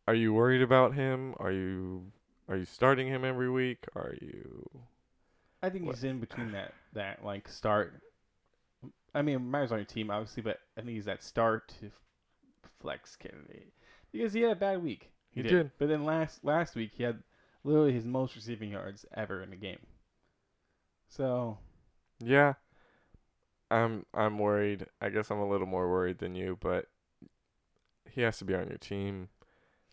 Are you worried about him? Are you are you starting him every week? Are you I think What- he's in between that that like start. I mean, Myers on your team obviously, but I think he's that start to flex candidate because he had a bad week. He did. but then last last week he had literally his most receiving yards ever in a game. So Yeah. I'm I'm worried. I guess I'm a little more worried than you, but he has to be on your team.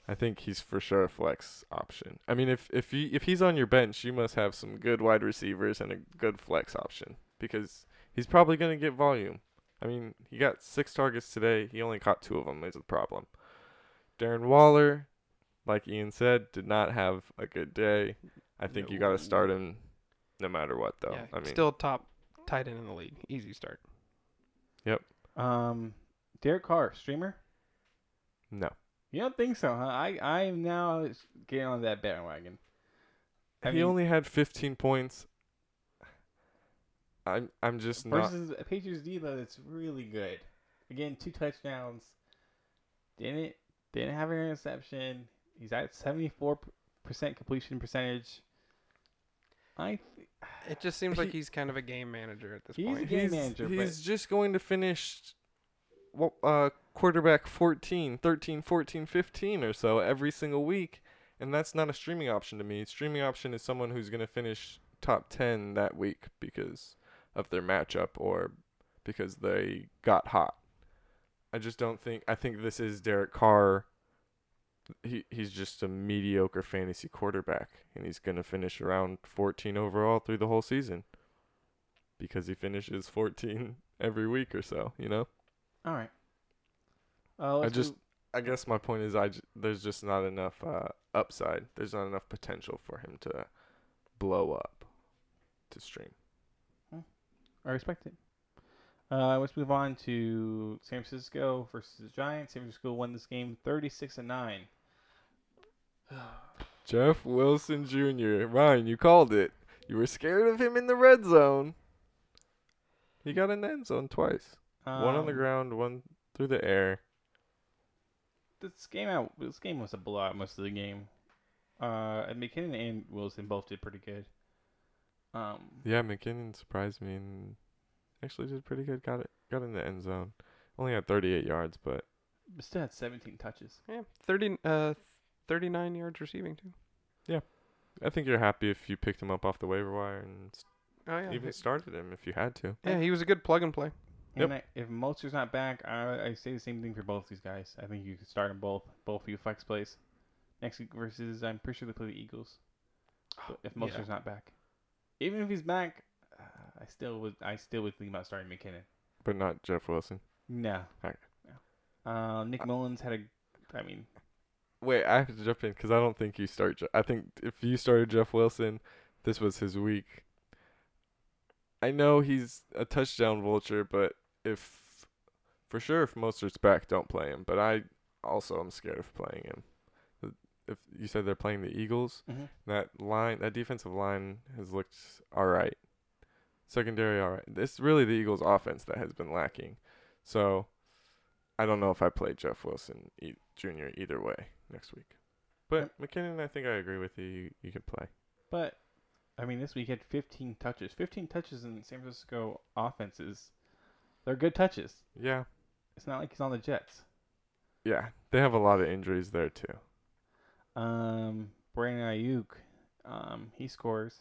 I think he's for sure a flex option. I mean, if if he if he's on your bench, you must have some good wide receivers and a good flex option because he's probably going to get volume. I mean, he got six targets today. He only caught two of them. Is the problem. Darren Waller, like Ian said, did not have a good day. I think you got to start No. him no matter what, though. yeah, I mean, still top tight end in the league. Easy start. Yep. Um, Derek Carr streamer. no. You don't think so, huh? I I am now getting on that bandwagon. I he mean, only had 15 points. I'm I'm just not. versus a Patriots D that's really good. Again, two touchdowns. Didn't didn't have an interception. He's at seventy four percent completion percentage. I th- It just seems like he's kind of a game manager at this He's a point. game he's manager, but- he's just going to finish well, uh quarterback 14, 13, 14, 15 or so every single week And that's not a streaming option to me. Streaming option is someone who's going to finish top 10 that week because of their matchup or because they got hot. I just don't think I think this is Derek Carr. He he's just a mediocre fantasy quarterback and he's going to finish around 14 overall through the whole season because he finishes 14 every week or so, you know? All right. Uh, let's just- do- I guess my point is I j- there's just not enough uh, upside. There's not enough potential for him to blow up to stream. I respect it. Uh, let's move on to San Francisco versus the Giants. San Francisco won this game 36 to 9. Jeff Wilson Jr. Ryan, you called it. You were scared of him in the red zone. He got in the end zone twice. one on the Um, ground, one through the air. This game out. This game was a blowout most of the game. Uh, and McKinnon and Wilson both did pretty good. Um, Yeah, McKinnon surprised me and actually did pretty good. Got it. Got in the end zone. Only had 38 yards, but but still had 17 touches. Yeah, 30, uh, 39 yards receiving too. Yeah, I think you're happy if you picked him up off the waiver wire and s- Oh yeah, even he- started him if you had to. yeah, he was a good plug and play. Yep. And I, if Mostert's not back, I, I say the same thing for both these guys. I think you could start them both, both of you flex plays. Next week versus, I'm pretty sure they play the Eagles. But if Yeah. Mostert's not back, even if he's back, uh, I still would, I still would think about starting McKinnon. But not Jeff Wilson. No. Okay. no. Uh, Nick Mullens had a, I mean, Wait, I have to jump in because I don't think you start. Je- I think if you started Jeff Wilson, this was his week. I know he's a touchdown vulture, but if for sure if Mostert's back, don't play him. But I also am scared of playing him. If you said they're playing the Eagles, mhm. that line, that defensive line has looked all right. Secondary, all right. It's really the Eagles' offense that has been lacking. So, I don't know if I play Jeff Wilson e- Jr. either way next week. But McKinnon, I think I agree with you. You, you could play. but I mean, this week he had 15 touches. 15 touches in San Francisco offenses. They're good touches. Yeah, It's not like he's on the Jets. yeah. They have a lot of injuries there too. Um, Brandon Aiyuk, um, he scores.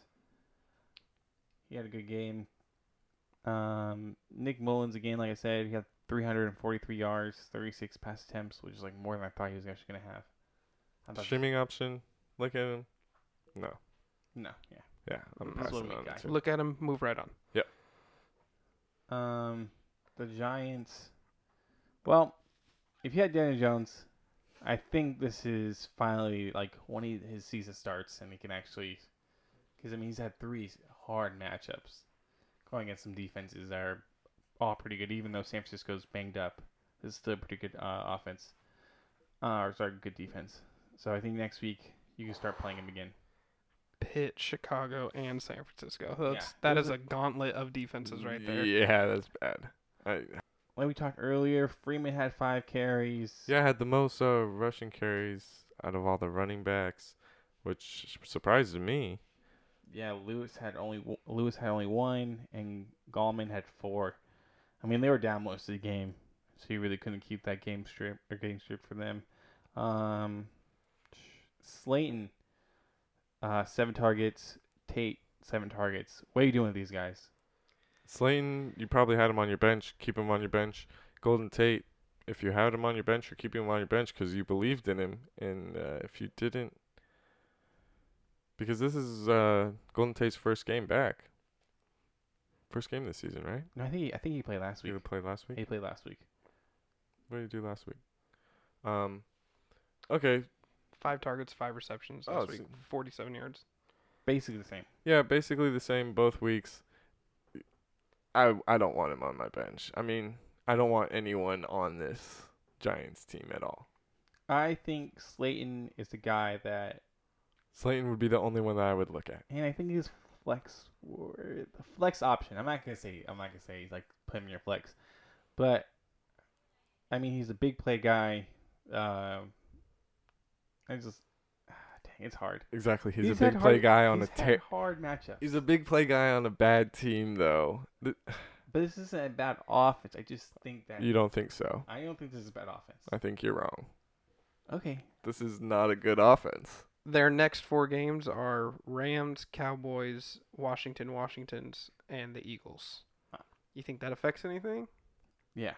He had a good game. Um, Nick Mullens again, like I said, he had 343 yards, 36 pass attempts, which is like more than I thought he was actually gonna have. I thought Streaming option. Look at him. No. no, yeah. Yeah, I'm This is passing what we on got. it. Look at him, move right on. Yeah. Um, the Giants. Well, if you had Daniel Jones, I think this is finally like when he, his season starts and he can actually, because I mean he's had three hard matchups going against some defenses that are all pretty good. Even though San Francisco's banged up, this is still a pretty good uh, offense, uh, or sorry, good defense. So I think next week you can start playing him again. Pitt, Chicago, and San Francisco. That's Yeah. that Those is are- a gauntlet of defenses right there. Yeah, that's bad. I, Like we talked earlier, Freeman had five carries. Yeah, I had the most uh, rushing carries out of all the running backs, which surprises me. Yeah, Lewis had only Lewis had only one, and Gallman had four. I mean, they were down most of the game, so you really couldn't keep that game strip or game strip for them. Um, Slayton, uh, seven targets. Tate, seven targets. What are you doing with these guys? Slayton, you probably had him on your bench. Keep him on your bench. Golden Tate, if you had him on your bench, you're keeping him on your bench because you believed in him. And uh, if you didn't, because this is uh, Golden Tate's first game back. First game this season, right? No, I think he, I think he played last You week. played last week. He played last week. What did he do last week? Um, okay, Five targets, five receptions Oh, last week, 47 yards. Basically the same. Yeah, basically the same both weeks. I I don't want him on my bench. I mean, I don't want anyone on this Giants team at all. I think Slayton is the guy that Slayton would be the only one that I would look at. And I think he's flex or the flex option. I'm not gonna say I'm not gonna say he's like put him in your flex, but I mean he's a big play guy. Um, I just ah, dang, it's hard. Exactly, he's, He's a big play hard- guy on a ter- hard matchup. He's a big play guy on a bad team though. But this isn't a bad offense. I just think that You don't think so? I don't think this is a bad offense. I think you're wrong. Okay, This is not a good offense. Their next four games are Rams, Cowboys, Washington, Washingtons, and the Eagles. You think that affects anything? Yeah,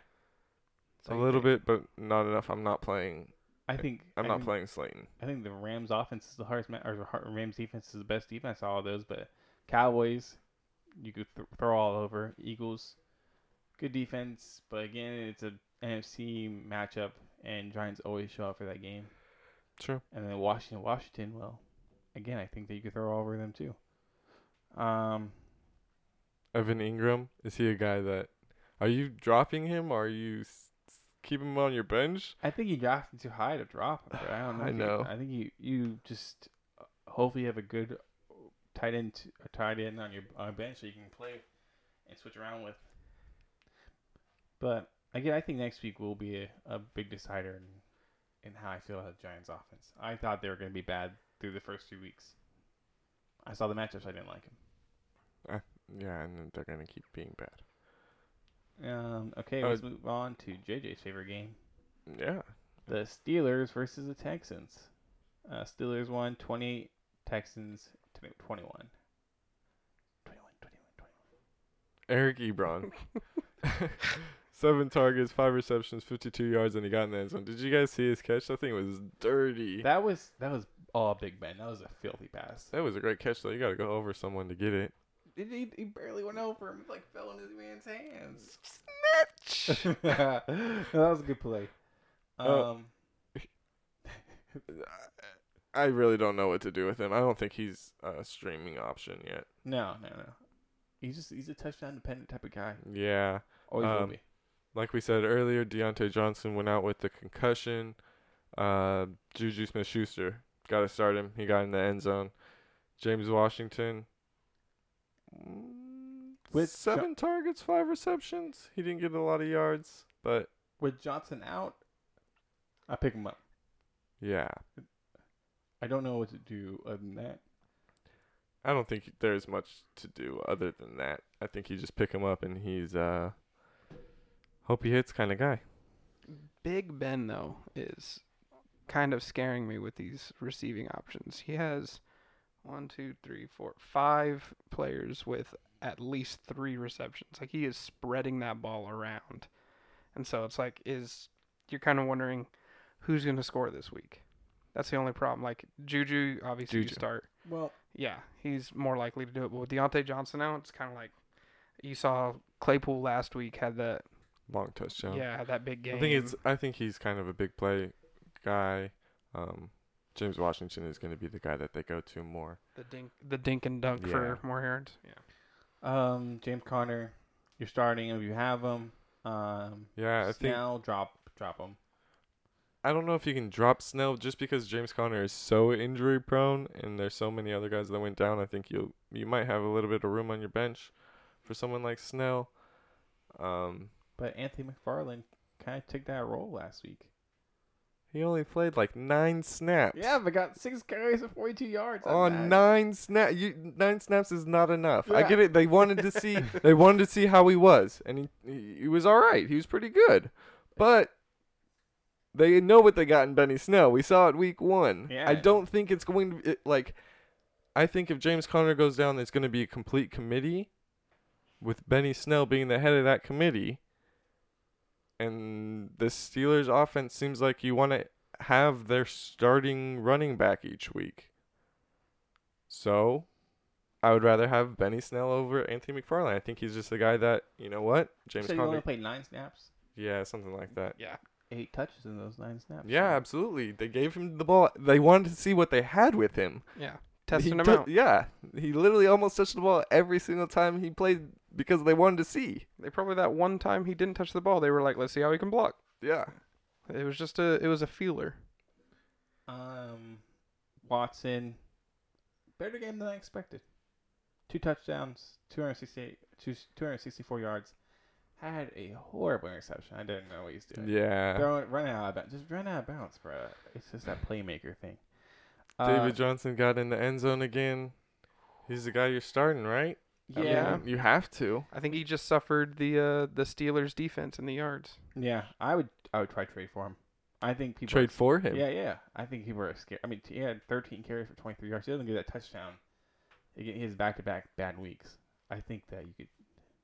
a little bit, but not enough. I'm not playing. I think I'm I not think- playing Slayton. I think the Rams offense is the hardest, ma- or the Rams defense is the best defense. All of those, but Cowboys, you could th- throw all over. Eagles, good defense, but again, it's a NFC matchup, and Giants always show up for that game. Sure. And then Washington, Washington, well, again, I think that you could throw all over them too. Um, Evan Engram is he a guy that? Are you dropping him? Or are you s- s- keeping him on your bench? I think you drafted too high to drop him. But I don't know. I know. I think you you just uh, hopefully have a good tight end t- a tight end on your on bench so you can play and switch around with. But again, I think next week will be a, a big decider in, in how I feel about the Giants' offense. I thought they were going to be bad through the first two weeks. I saw the matchups. I didn't like them. Yeah, and they're gonna keep being bad. Um, okay, Uh, let's move on to JJ's favorite game. Yeah. the Steelers versus the Texans. Uh, Steelers won 28, Texans tw- 21. 21, 21, 21. Eric Ebron. Seven targets, five receptions, 52 yards, and he got in the end zone. Did you guys see his catch? That thing was dirty. That was that was all Big Ben. That was a filthy pass. That was a great catch, though. You got to go over someone to get it. He, he, he barely went over him. It like fell in his man's hands. Snatch! that was a good play. Uh, Um, I really don't know what to do with him. I don't think he's a streaming option yet. no, no, no. He's just he's a touchdown dependent type of guy. Yeah. Always will Um, be. Like we said earlier, Diontae Johnson went out with the concussion. Uh, Juju Smith Schuster got to start him. He got in the end zone. James Washington. mm, With Jo- seven targets, five receptions. He didn't get a lot of yards, but With Johnson out, I pick him up. yeah, I don't know what to do other than that. I don't think there's much to do other than that. I think you just pick him up and he's uh hope he hits kind of guy. Big Ben though is kind of scaring me with these receiving options. He has one, two, three, four, five players with at least three receptions. Like he is spreading that ball around, and so it's like is you're kind of wondering who's going to score this week. That's the only problem. Like Juju, obviously you start. Well, Yeah, he's more likely to do it. But with Diontae Johnson out, it's kind of like you saw Claypool last week had that. Long touchdown. Yeah, that big game. I think it's I think he's kind of a big play guy. Um James Washington is going to be the guy that they go to more. the dink, the dink and dunk for more yards. Yeah. um, James Conner, you're starting him if you have him. Um, Yeah, I think Snell, drop drop him. I don't know if you can drop Snell just because James Conner is so injury prone and there's so many other guys that went down. I think you you might have a little bit of room on your bench for someone like Snell. Um, But Anthony McFarland kind of took that role last week. he only played like nine snaps. Yeah, but got six carries for 42 yards. On bad. nine snap, you nine snaps is not enough. I get it. They wanted to see, they wanted to see how he was, and he, he he was all right. He was pretty good, but they know what they got in Benny Snell. We saw it week one. Yeah. I don't think it's going to it, like. I think if James Conner goes down, it's going to be a complete committee, with Benny Snell being the head of that committee. And the Steelers' offense seems like you want to have their starting running back each week. So, I would rather have Benny Snell over Anthony McFarland. I think he's just a guy that you know what James so you Conner. only played nine snaps, Yeah, something like that. Yeah. eight touches in those nine snaps. Yeah, So- absolutely. They gave him the ball. They wanted to see what they had with him. Yeah. He Testing him tou- out. Yeah, he literally almost touched the ball every single time he played because they wanted to see. They probably that one time he didn't touch the ball, they were like, let's see how he can block. Yeah. It was just a it was a feeler. Um, Watson, better game than I expected. Two touchdowns, 268, two, 264 yards. Had a horrible interception. I didn't know what he's doing. Yeah. Throwing, running out of bounds. Just run out of bounds, bro. It's just that playmaker thing. Uh, David Johnson got in the end zone again. He's the guy you're starting, right? I mean, yeah, you have to. I think he just suffered the uh the Steelers defense in the yards. yeah. I would, I would try trade for him. I think people Trade for him. Yeah, yeah. I think people are scared. I mean, he had 13 carries for 23 yards. He doesn't get that touchdown. He get- he has back-to-back bad weeks. I think that you could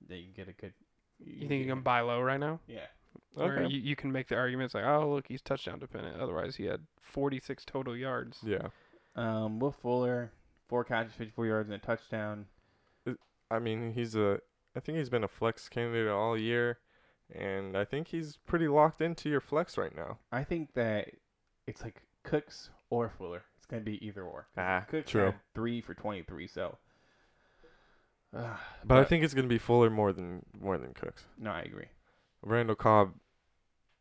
that you can get a good. You think you can buy low right now? Yeah. Where Okay. you, you can make the arguments like, oh look, he's touchdown dependent. Otherwise, he had 46 total yards. Yeah. Um, Will Fuller, four catches, 54 yards, and a touchdown. I mean, he's a. I think he's been a flex candidate all year, and I think he's pretty locked into your flex right now. I think that it's like Cooks or Fuller. It's gonna be either or. Ah, Cooks true. three for 23, so. Uh, But, I think it's gonna be Fuller more than more than Cooks. no, I agree. Randall Cobb,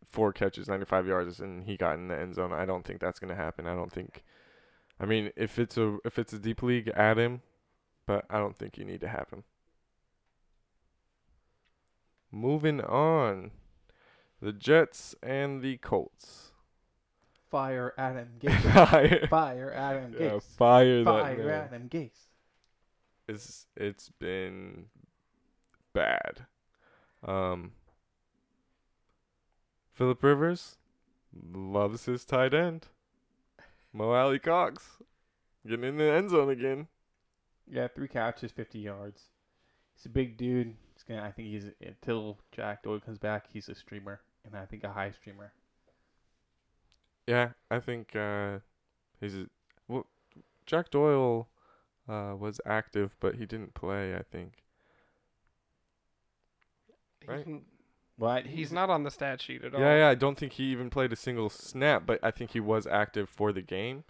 four catches, 95 yards, and he got in the end zone. I don't think that's gonna happen. I don't think. I mean, if it's a if it's a deep league, add him, but I don't think you need to have him. Moving on, the Jets and the Colts. Fire Adam Gase. fire, Fire Adam yeah, Gase. fire that Fire man. Adam Gase. It's it's been bad. Um, Philip Rivers loves his tight end. Mo Alie-Cox getting in the end zone again. Yeah, three catches, 50 yards. He's a big dude. He's gonna. I think he's until Jack Doyle comes back. He's a streamer, and I think a high streamer. Yeah, I think uh, he's a, well, Jack Doyle uh, was active, but he didn't play. I think. Right. He's, n- he's not on the stat sheet at all. Yeah, yeah. I don't think he even played a single snap, but I think he was active for the game.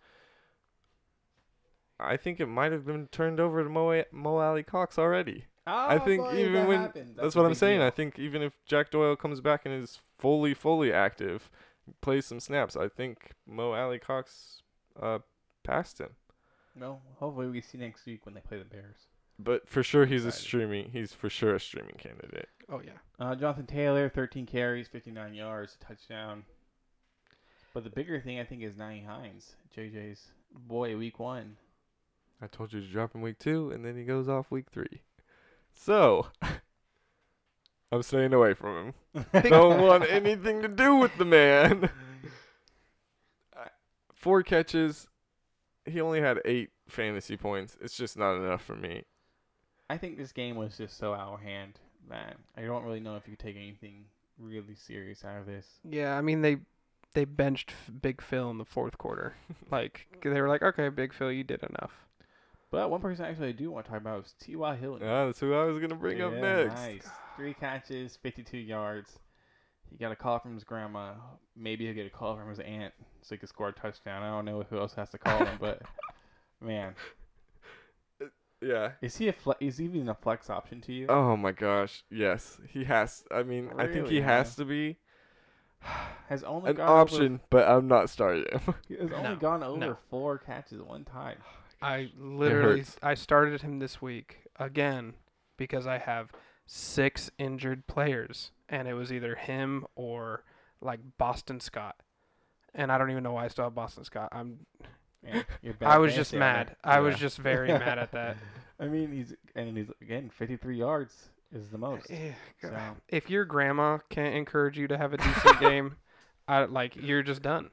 I think it might have been turned over to Mo, Mo Alie-Cox already. I Oh, think boy, even that when happens. that's, what I'm saying. deal. I think even if Jack Doyle comes back and is fully, fully active, plays some snaps, I think Mo Alie-Cox uh, passed him. No, hopefully we see next week when they play the Bears. But for sure, he's a streaming. He's for sure a streaming candidate. Oh yeah. Uh, Jonathan Taylor, 13 carries, 59 yards, touchdown. But the bigger thing I think is Nyheim Hines, JJ's boy, week one. I told you to drop him week two, and then he goes off week three. So I'm staying away from him. Don't want anything to do with the man. Four catches. He only had eight fantasy points. It's just not enough for me. I think this game was just so out of hand that I don't really know if you could take anything really serious out of this. Yeah, I mean they they benched Big Phil in the fourth quarter. like they were like, okay, Big Phil, you did enough. But one person actually I do want to talk about is T.Y. Hilton. Yeah, that's who I was gonna bring up next. Nice. Three catches, 52 yards. He got a call from his grandma. Maybe he'll get a call from his aunt so he can score a touchdown. I don't know who else has to call him, but man, uh, Yeah. is he a fle- is he even a flex option to you? Oh my gosh. Yes, he has. I mean, I think he huh? has to be has only an gone over- option, but I'm not starting him. he has only No, gone over no. four catches one time. I literally. I started him this week again because I have six injured players and it was either him or like Boston Scott. And I don't even know why I still have Boston Scott. I'm you're I was just mad. I was just very mad at that. I mean, he's and he's again 53 yards is the most. Eh, So, If your grandma can't encourage you to have a decent game, I like you're just done.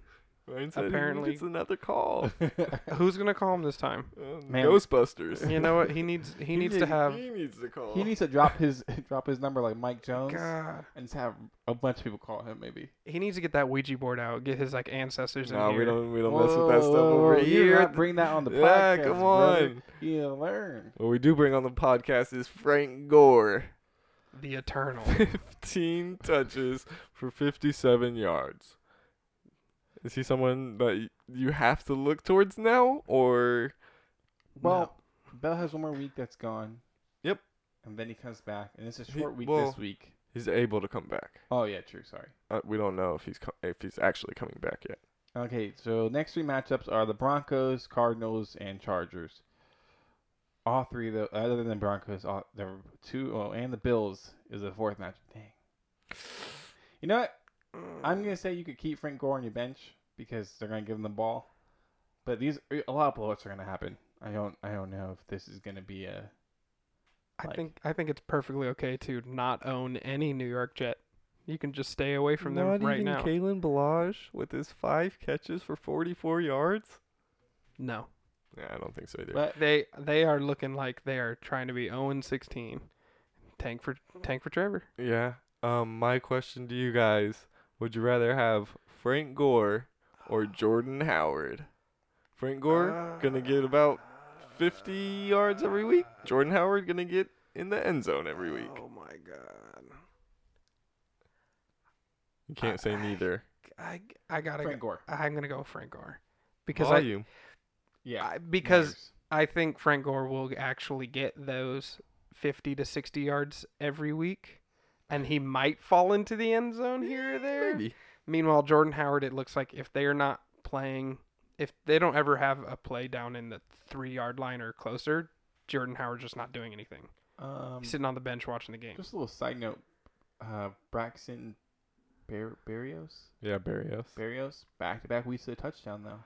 Ryan said Apparently- it's another call. Who's gonna call him this time? Um, Man. Ghostbusters. You know what? He needs he, needs to have He needs to call. he needs to drop his drop his number like Mike Jones God. and just have a bunch of people call him maybe. He needs to get that Ouija board out. Get his like ancestors in No, here. we don't. We don't mess with that stuff Whoa, over you here. not bring that on the yeah, podcast. come brother. on. You learn. What we do bring on the podcast is Frank Gore. The Eternal. 15 touches for 57 yards. Is he someone that you have to look towards now, or Well, Bell has one more week that's gone. Yep. And then he comes back, and it's a He- short week well- this week. he's able to come back? Oh yeah, true. Sorry. Uh, we don't know if he's co- if he's actually coming back yet. Okay, so next three matchups are the Broncos, Cardinals, and Chargers. All three, though, other than Broncos, all, there were two, oh, and the Bills is the fourth match. Dang. You know what? I'm gonna say you could keep Frank Gore on your bench because they're gonna give him the ball, but these a lot of blowouts are gonna happen. I don't, I don't know if this is gonna be a. I like- think I think it's perfectly okay to not own any New York Jet You can just stay away from them right now. Not even now. Kalen Balaj with his five catches for 44 yards. no. Yeah, I don't think so either. But They they are looking like they are trying to be 0 and 16. Tank for tank for Trevor. yeah. Um, my question to you guys: Would you rather have Frank Gore or Jordan Howard? Frank Gore gonna get about 50 yards every week. Jordan Howard gonna get in the end zone every week. Oh my god. You can't say neither. I I gotta Frank go, Gore. I'm gonna go Frank Gore because Volume. Yeah. I, I because matters. I think Frank Gore will actually get those 50 to 60 yards every week, and he might fall into the end zone here or there. Maybe. Meanwhile, Jordan Howard, it looks like if they are not playing, if they don't ever have a play down in the three yard line or closer, Jordan Howard's just not doing anything. um, He's sitting on the bench watching the game. just a little side note. Uh, Braxton Bar- Berrios, Yeah, Berrios. Berrios, back to back weeks to the touchdown though.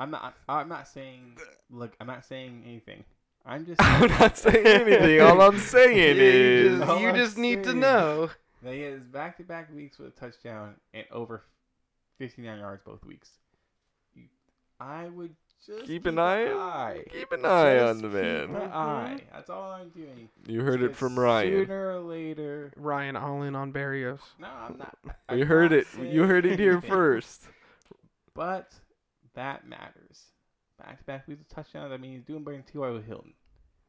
I'm not. I'm not saying. Look, I'm not saying anything. I'm just. I'm not saying anything. All I'm saying you is just, you I'm just need to know. that he has back to back weeks with a touchdown and over 59 yards both weeks. You, I would just keep an eye. eye. Keep an eye on Just the keep man. an mm-hmm. eye. That's all I'm doing. You heard it from Ryan. Sooner or later. Ryan all in on Berrios. No, I'm not. You I'm heard not it. You heard it here first. But that matters. Back to back weeks of touchdowns. I mean, he's doing better than T.Y. with Hilton.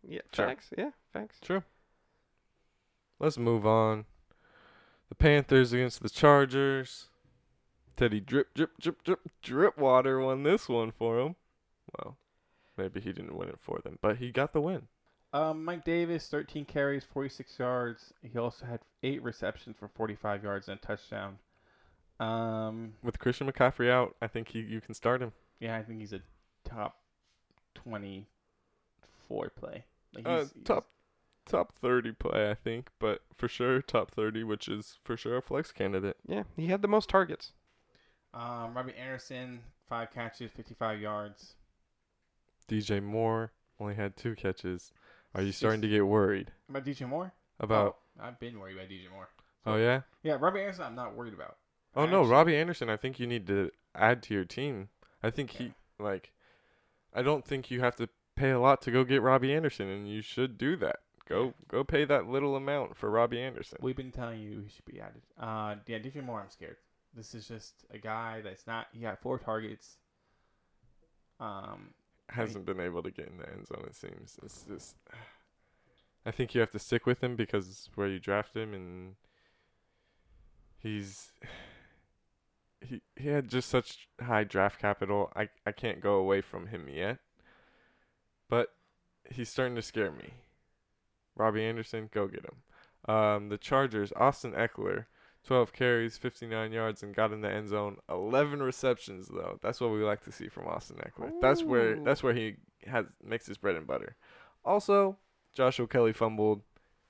Yeah, Sure. facts. Yeah, facts. True. Let's move on. The Panthers against the Chargers. Teddy drip drip drip drip drip water won this one for him. Well, maybe he didn't win it for them, but he got the win. Um, Mike Davis, 13 carries, 46 yards. He also had eight receptions for 45 yards and a touchdown. Um, With Christian McCaffrey out, I think he you can start him. yeah, I think he's a top 24 play. Like Uh, he's, he's- top top 30 play, I think, but for sure top 30, which is for sure a flex candidate. Yeah, he had the most targets. Um, Robbie Anderson, five catches, 55 yards. DJ Moore only had two catches. Are you starting to get worried About DJ Moore? about? Oh, I've been worried about DJ Moore. Oh, yeah. Yeah, Robbie Anderson, I'm not worried about. Oh no, Actually- Robbie Anderson. I think you need to add to your team. I think Yeah. he like. I don't think you have to pay a lot to go get Robbie Anderson, and you should do that. Go go pay that little amount for Robbie Anderson. We've been telling you he should be added. Uh, yeah, DJ Moore, I'm scared. This is just a guy that's not. He got four targets. Um, Hasn't been able to get in the end zone. It seems it's just. I think you have to stick with him because where you draft him, and he's. He he had just such high draft capital. I I can't go away from him yet. But he's starting to scare me. Robbie Anderson, go get him. Um, the Chargers, Austin Ekeler, 12 carries, 59 yards, and got in the end zone. 11 receptions though. That's what we like to see from Austin Ekeler. That's where that's where he has makes his bread and butter. Also, Joshua Kelley fumbled.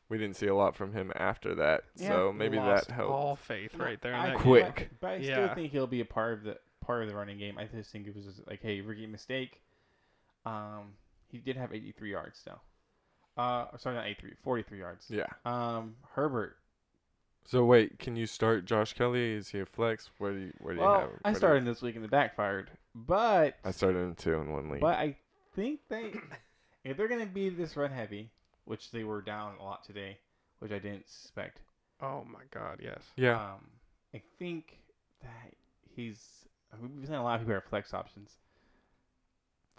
We didn't see a lot from him after that, Yeah, so maybe Lost that helped. all faith right there. in I that think- game. Quick. but, but I Yeah. still think he'll be a part of the part of the running game. I just think it was just like, hey, rookie mistake. Um, he did have 83 yards though. Uh, sorry, not 83, 43 yards. Yeah. Um, Herbert. So wait, can you start Josh Kelley? Is he a flex? Where do you where do you have Well, him? I Where you- started him this week and it backfired, but I started him too in one league. But I think they, if they're gonna be this run heavy, which they were down a lot today, which I didn't suspect. Oh my God, yes. yeah. Um, I think that he's. I mean, we've seen a lot of people have flex options.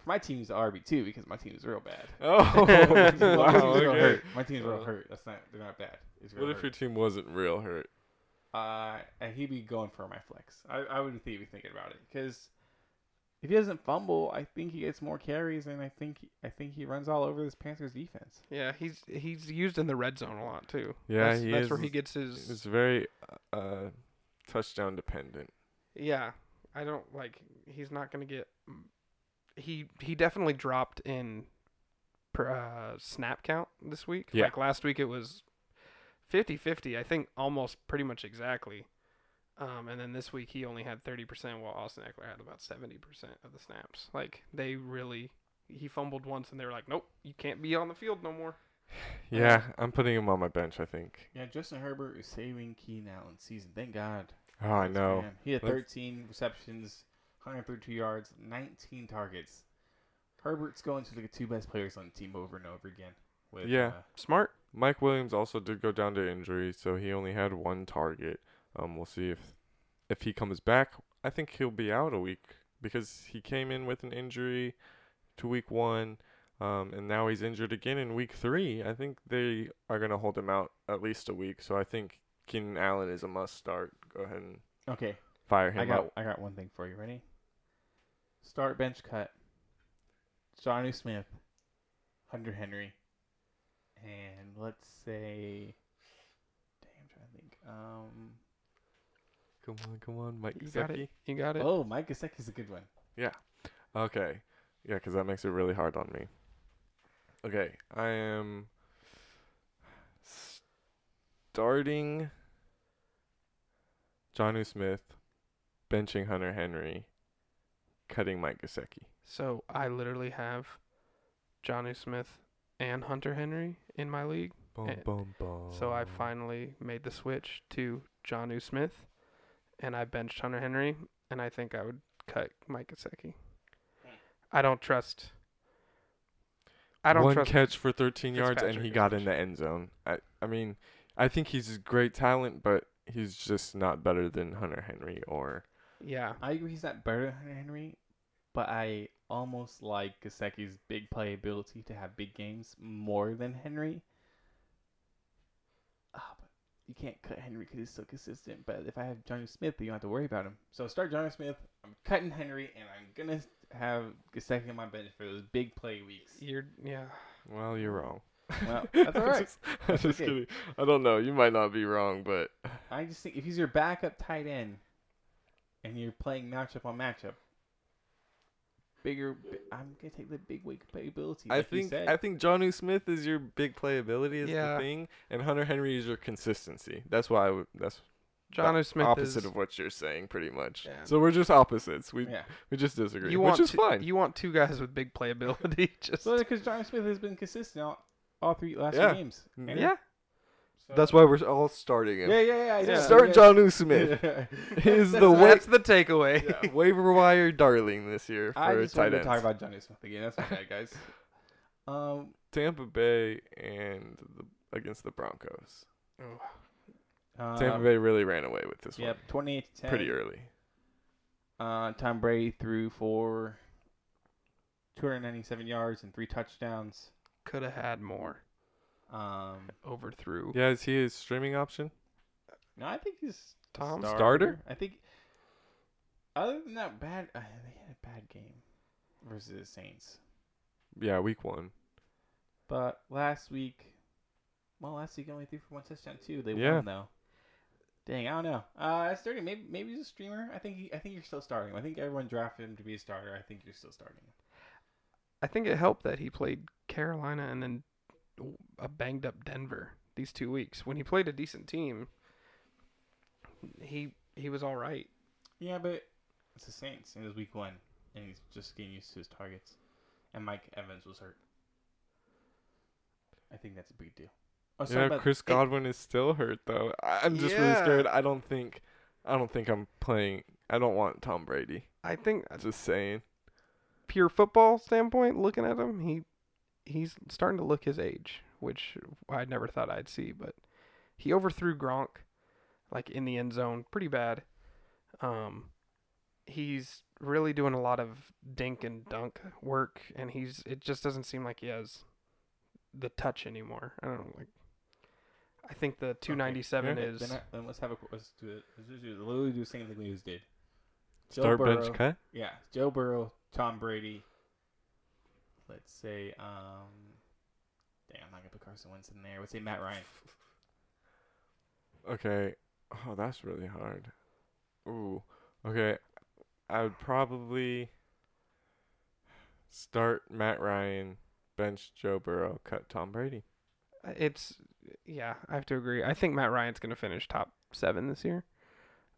For my team's RB two because my team is real bad. oh my team's wow. real Okay. hurt. My team's real Uh, hurt. That's not. They're not bad. It's real What if hurt. your team wasn't real hurt? Uh, and he'd be going for my flex. I, I would think he'd be thinking about it because if he doesn't fumble, I think he gets more carries, and I think I think he runs all over this Panthers defense. Yeah, he's he's used in the red zone a lot too. Yeah, that's, he that's is. where he gets his. It's very uh, touchdown dependent. Yeah, I don't like. He's not gonna get. He he definitely dropped in. Per, uh, snap count this week. Yeah. Like last week it was 50-50, I think almost pretty much exactly. Um, and then this week he only had thirty percent, while Austin Ekeler had about seventy percent of the snaps. Like they really, he fumbled once, and they were like, "Nope, you can't be on the field no more." Yeah, I'm putting him on my bench. I think. Yeah, Justin Herbert is saving Keenan Allen's season. Thank God. Oh, I know. man. He had Let's- 13 receptions, 132 yards, 19 targets. Herbert's going to the two best players on the team over and over again. With, Yeah. uh, Smart. Mike Williams also did go down to injury, so he only had one target. Um, we'll see if if he comes back. I think he'll be out a week because he came in with an injury to week one, um, and now he's injured again in week three. I think they are gonna hold him out at least a week. So I think Keenan Allen is a must start. Go ahead and okay, fire him I got up. I got one thing for you. Ready? Start bench cut. Jonnu Smith, Hunter Henry, and let's say, damn, I'm trying to think. Um, Come on, come on, Mike You got Gesicki. it. You got it. oh, Mike Gesicki's a good one. Yeah. Okay. Yeah, because that makes it really hard on me. Okay, I am starting Jonnu Smith, benching Hunter Henry, cutting Mike Gesicki. So I literally have Jonnu Smith and Hunter Henry in my league. Boom, boom, boom. So I finally made the switch to Jonnu Smith, and I benched Hunter Henry, and I think I would cut Mike Gesicki. I don't trust. I don't one trust. catch for 13 yards and he got in the end zone. I I mean, I think he's a great talent, but he's just not better than Hunter Henry or yeah, I agree he's not better than Henry, but I almost like Gesicki's big playability to have big games more than Henry. Ah, but you can't cut Henry because he's so consistent. But if I have Jonnu Smith, you don't have to worry about him. So start Jonnu Smith. I'm cutting Henry, and I'm gonna have Gasecki on my bench for those big play weeks. you're yeah. well, you're wrong. Well, that's all right. just, I'm just okay. kidding. I don't know. You might not be wrong, but I just think if he's your backup tight end, and you're playing matchup on matchup, bigger. bi- I'm gonna take the big week playability. I like you think said. I think Jonnu Smith is your big playability is Yeah. the thing, and Hunter Henry is your consistency. That's why I would. That's Johnny the Smith opposite is. of what you're saying, pretty much. Yeah. So we're just opposites. We yeah. we just disagree, you which want is two, fine. You want two guys with big playability. Just So because Jonnu Smith has been consistent all, all three last Yeah. three games. Mm. And yeah. So- That's why we're all starting him. Yeah, yeah, yeah. Yeah. yeah. Start yeah. Jonnu Smith. He's the wa- That's the takeaway. yeah, waiver wire darling this year for I just tight wanted to talk about Jonnu Smith again. That's my bad, guys. Um, Tampa Bay and the, against the Broncos. uh, Tampa Bay really ran away with this one. Yep, twenty-eight to ten. pretty early. Uh, Tom Brady threw for 297 yards and three touchdowns. Could have had more. Um, Overthrew. Yeah, is he a streaming option? no, I think he's a Tom? Starter? I think. Other than that, bad. Uh, they had a bad game versus the Saints, Yeah, week one. but last week, well, last week only threw for one touchdown too. They Yeah. won though. Dang, I don't know. Uh, starting maybe maybe he's a streamer. I think he, I think you're still starting. him. I think everyone drafted him to be a starter. I think you're still starting. him. I think it helped that he played Carolina and then a banged up Denver these two weeks. When he played a decent team, he he was all right. Yeah, but it's the Saints, and it was week one, and he's just getting used to his targets. And Mike Evans was hurt. I think that's a big deal. Oh, yeah, Chris Godwin is still hurt though. I- I'm just really scared. I don't think, I don't think I'm playing. I don't want Tom Brady. I think Just saying. pure football standpoint, looking at him, he he's starting to look his age, which I never thought I'd see. But he overthrew Gronk, like in the end zone, pretty bad. Um, he's really doing a lot of dink and dunk work, and he's it just doesn't seem like he has the touch anymore. I don't know, like. I think the 297 Okay, is Then, I, then let's have a let's do it. Let's just do, literally do the same thing we just did. Joe Start Burrow, bench cut. Yeah, Joe Burrow, Tom Brady. Let's say, um, damn, I'm not gonna put Carson Wentz in there. Let's say Matt Ryan. Okay. Oh, that's really hard. Ooh. Okay. I would probably start Matt Ryan, bench Joe Burrow, cut Tom Brady. it's yeah, I have to agree. I think Matt Ryan's going to finish top seven this year.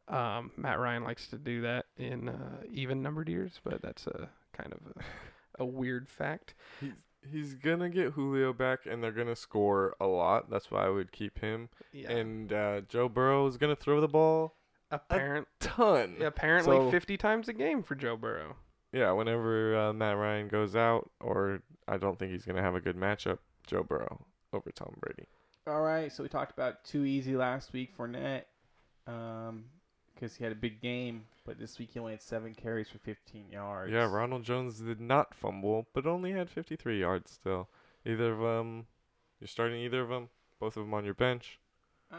Um, Matt Ryan likes to do that in uh, even numbered years, but that's a kind of a, a weird fact. He's he's gonna get Julio back, and they're gonna score a lot. That's why I would keep him. Yeah. And uh, Joe Burrow is gonna throw the ball Apparent, ton. apparently So- 50 times a game for Joe Burrow. Yeah, whenever uh, Matt Ryan goes out, or I don't think he's gonna have a good matchup, Joe Burrow over Tom Brady. All right, so we talked about too easy last week for Net, um, because he had a big game, but this week he only had seven carries for 15 yards. Yeah, Ronald Jones did not fumble, but only had 53 yards still. Either of them, you're starting either of them, both of them on your bench. Uh,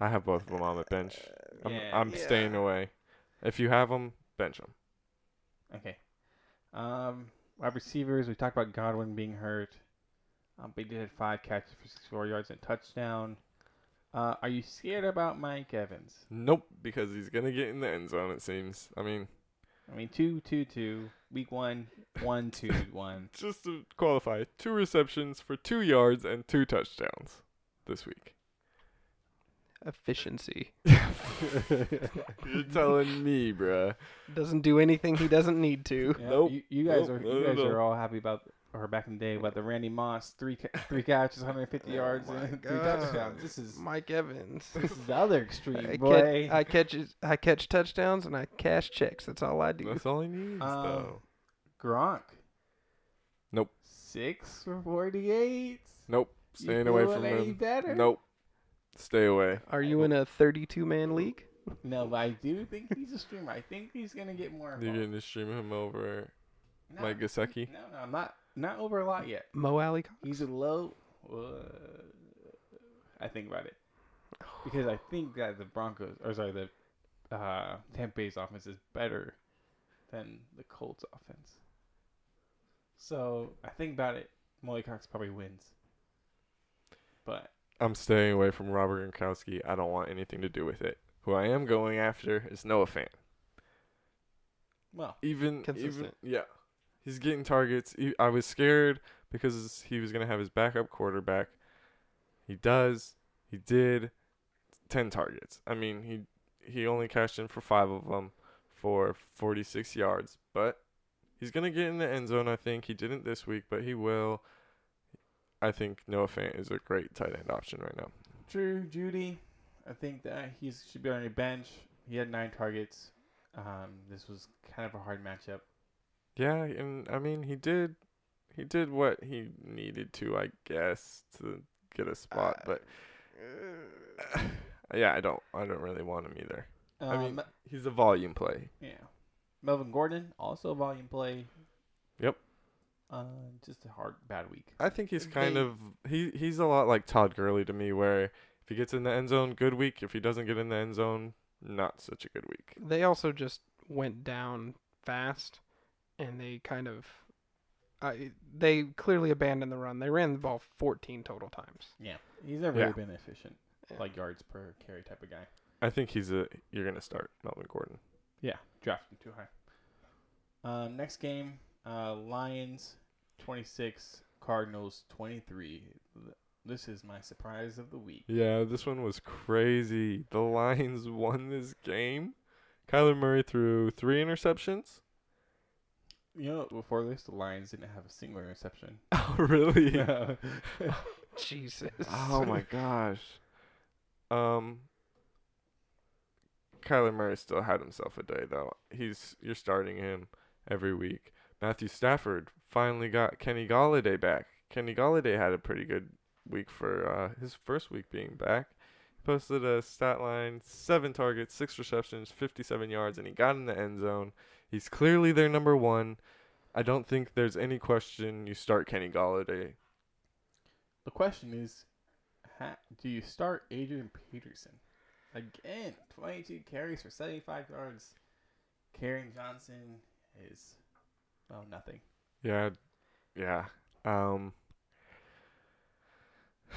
I have both of them on the bench. I'm, yeah. I'm staying away. If you have them, bench them. Okay. Um, wide receivers. We talked about Godwin being hurt. Um, but he did have five catches for 64 yards and a touchdown. Uh, are you scared about Mike Evans? Nope, because he's gonna get in the end zone. It seems. I mean, I mean, two, two, two. Week one, one, two, one. just to qualify, two receptions for two yards and two touchdowns this week. Efficiency. You're telling me, bruh. Doesn't do anything he doesn't need to. Yeah, Nope. You, you guys Nope. are No, you no, guys no. are all happy about or back in the day about the Randy Moss three ca- three catches, 150 Oh yards, and three God. touchdowns. This is Mike Evans. this is the other extreme, I, boy. catch, I catch I catch touchdowns and I cash checks. That's all I do. That's all he needs, Um, though. Gronk. Nope. Six for 48. Nope. You Staying away from any him. better? Nope. Stay away. Are you in a 32 man league? No, but I do think he's a streamer. I think he's gonna get more. You're involved. going to stream him over No, Mike Gesicki? No, no, I'm not not over a lot yet. Mo Alie-Cox? He's a low. Uh, I think about it because I think that the Broncos, or sorry, the uh, Tampa Bay's offense is better than the Colts' offense. So I think about it. Mo Alie-Cox probably wins, but I'm staying away from Robert Gronkowski. I don't want anything to do with it. Who I am going after is Noah Fant. well, Even even Consistent. yeah, he's getting targets. He- I was scared because he was gonna have his backup quarterback. He does. He did. Ten targets. I mean, he he only cashed in for five of them for 46 yards, but he's gonna get in the end zone. I think he didn't this week, but he will. I think Noah Fant is a great tight end option right now. True, Judy, I think that he should be on your bench. He had nine targets. Um, this was kind of a hard matchup. Yeah, and I mean he did he did what he needed to, I guess, to get a spot, but yeah, I don't I don't really want him either. I mean, Um, he's a volume play. yeah. Melvin Gordon, also a volume play. Yep. Uh, just a hard, bad week. I think he's kind They- of he he's a lot like Todd Gurley to me where if he gets in the end zone, good week. If he doesn't get in the end zone, not such a good week. They also just went down fast, and they kind of, I they clearly abandoned the run. They ran the ball 14 total times. Yeah. He's never Yeah. been efficient, Yeah. like yards per carry type of guy. I think he's a you're gonna start Melvin Gordon. Yeah, drafted too high. Um, next game, uh, Lions 26, Cardinals 23. This is my surprise of the week. Yeah, this one was crazy. The Lions won this game. Kyler Murray threw three interceptions. You know, before this, the Lions didn't have a single interception. Oh, really? Yeah. Jesus. oh my gosh. Um Kyler Murray still had himself a day though. He's you're starting him every week. Matthew Stafford finally got Kenny Golladay back. Kenny Golladay had a pretty good week for uh, his first week being back. He posted a stat line: seven targets, six receptions, 57 yards, and he got in the end zone. He's clearly their number one. I don't think there's any question you start Kenny Golladay. The question is, ha- do you start Adrian Peterson? Again, 22 carries for 75 yards. Kerryon Johnson is, well, nothing. Yeah, yeah. Um,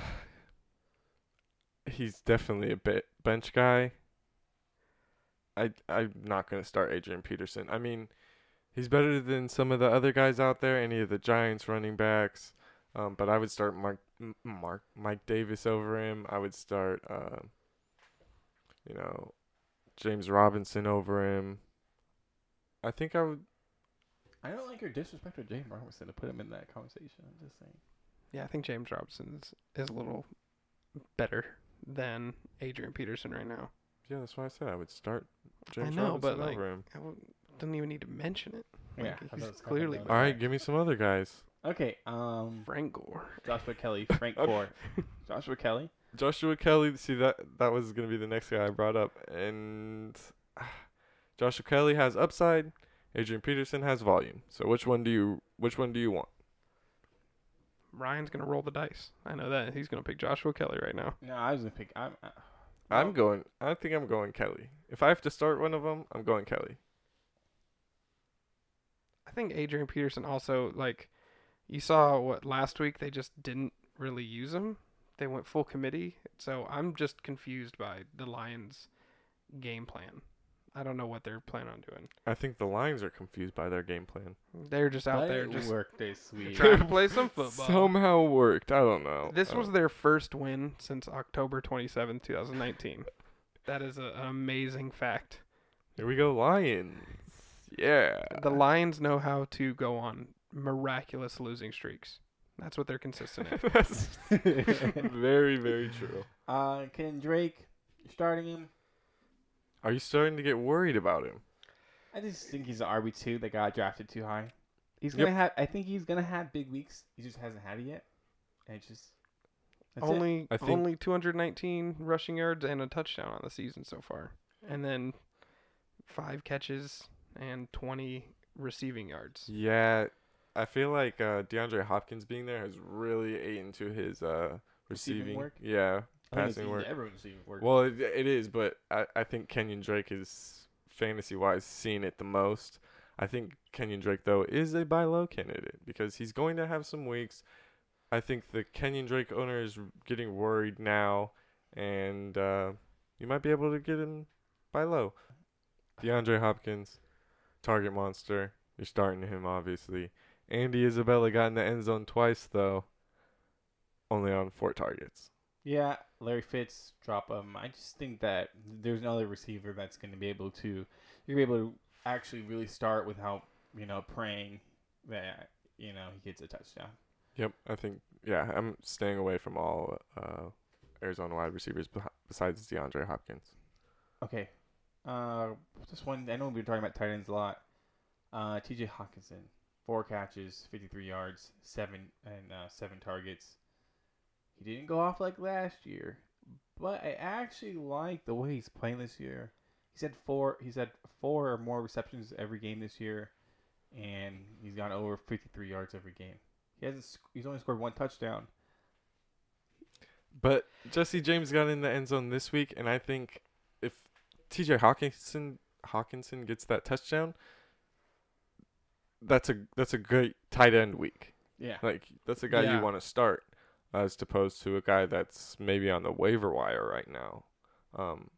he's definitely a bit bench guy. I I'm not gonna start Adrian Peterson. I mean, he's better than some of the other guys out there, any of the Giants running backs. Um, but I would start Mark Mark Mike Davis over him. I would start, um, you know, James Robinson over him. I think I would. I don't like your disrespect to James Robinson to put him in that conversation. I'm just saying. Yeah, I think James Robinson is, is a little better than Adrian Peterson right now. Yeah, that's why I said I would start James know, Robinson but, like, over him. I w- don't even need to mention it. Yeah, Like, I thought he's was kinda clearly dumb. All right, give me some other guys. Okay. Um, Frank Gore. Joshua Kelley, Frank Okay. Gore, Joshua Kelley. Joshua Kelley. See that that was gonna be the next guy I brought up, and Joshua Kelley has upside. Adrian Peterson has volume. So which one do you which one do you want? Ryan's gonna roll the dice. I know that he's gonna pick Joshua Kelley right now. No, I was gonna pick. I'm. Uh, I'm going. I think I'm going Kelley. If I have to start one of them, I'm going Kelley. I think Adrian Peterson also like you saw what last week they just didn't really use him. They went full committee. So I'm just confused by the Lions game plan. I don't know what they're planning on doing. I think the Lions are confused by their game plan. They're just out let there just work this week. trying to play some football. Somehow worked. I don't know. This Uh, was their first win since October 27, 2019. That is a, an amazing fact. here we go, Lions. Yeah. The Lions know how to go on miraculous losing streaks. That's what they're consistent at. That's very very true. uh, Ken Drake, starting him. Are you starting to get worried about him? I just think he's an RB two that got drafted too high. He's gonna have. I think he's gonna have big weeks. He just hasn't had it yet. And it's just that's it. only I think- only 219 rushing yards and a touchdown on the season so far, and then five catches and 20 receiving yards. Yeah, I feel like uh, DeAndre Hopkins being there has really ate into his uh, Receiving receiving. work? Yeah, I think it's passing work. Everyone's receiving work. Well, it, it is, but I, I think Kenyan Drake is fantasy wise seeing it the most. I think Kenyan Drake though is a buy low candidate because he's going to have some weeks. I think the Kenyan Drake owner is getting worried now, and uh, you might be able to get him buy low. DeAndre Hopkins, target monster. You're starting him obviously. Andy Isabella got in the end zone twice though, only on four targets. Yeah, Larry Fitz drop him. I just think that there's another receiver that's going to be able to you're gonna be able to actually really start without you know praying that you know he gets a touchdown. Yep, I think yeah, I'm staying away from all uh, Arizona wide receivers besides DeAndre Hopkins. Okay, uh, just one. I know we've been talking about tight ends a lot. Uh, T.J. Hockenson, four catches, 53 yards, seven and uh, seven targets. He didn't go off like last year, but I actually like the way he's playing this year. He's had four. He's had four or more receptions every game this year, and he's got over 53 yards every game. He hasn't. He's only scored one touchdown. But Jesse James got in the end zone this week, and I think if T.J. Hockenson Hockenson gets that touchdown, that's a that's a great tight end week. Yeah. Like that's a guy Yeah. you want to start, as opposed to a guy that's maybe on the waiver wire right now. Um,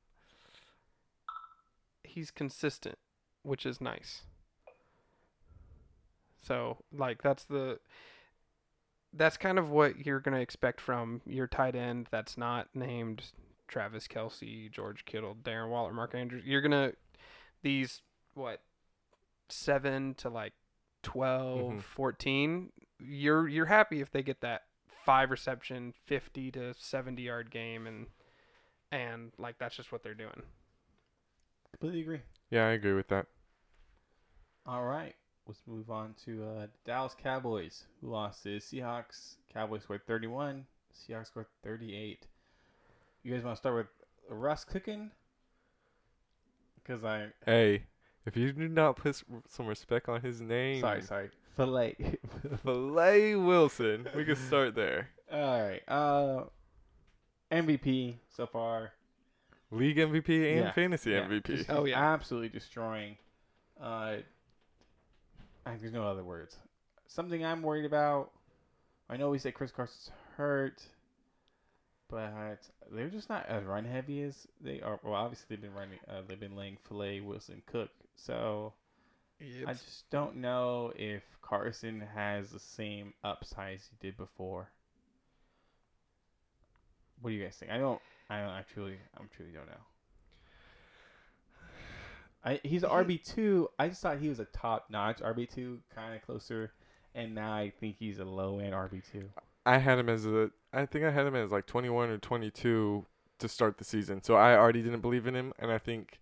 He's consistent, which is nice. So, like that's the that's kind of what you're going to expect from your tight end that's not named Travis Kelce, George Kittle, Darren Waller, Mark Andrews. You're going to these what 7 to like 12, Mhm. 14. You're you're happy if they get that five reception, 50 to 70 yard game and and like that's just what they're doing. Completely agree. yeah, I agree with that. All right, let's move on to uh, Dallas Cowboys, who lost to the Seahawks. Cowboys scored 31. Seahawks scored 38. You guys want to start with Russ cooking? Because I Hey, if you do not put some respect on his name, sorry sorry fillet. Filet Wilson. We can start there. All right. Uh, MVP so far. League MVP and Yeah, fantasy Yeah, MVP. just- Oh, yeah. absolutely destroying. Uh, I, there's no other words. Something I'm worried about. I know we say Chris Carson's hurt, but they're just not as run heavy as they are. Well, obviously they've been running. Uh, they've been laying filet Wilson Cook. So I just don't know if Carson has the same upside he did before. What do you guys think? I don't. I don't. I truly. I truly don't know. I he's RB two. I just thought he was a top notch RB two, kind of closer, and now I think he's a low end RB two. I had him as a. I think I had him as like 21 or 22 to start the season. So I already didn't believe in him, and I think.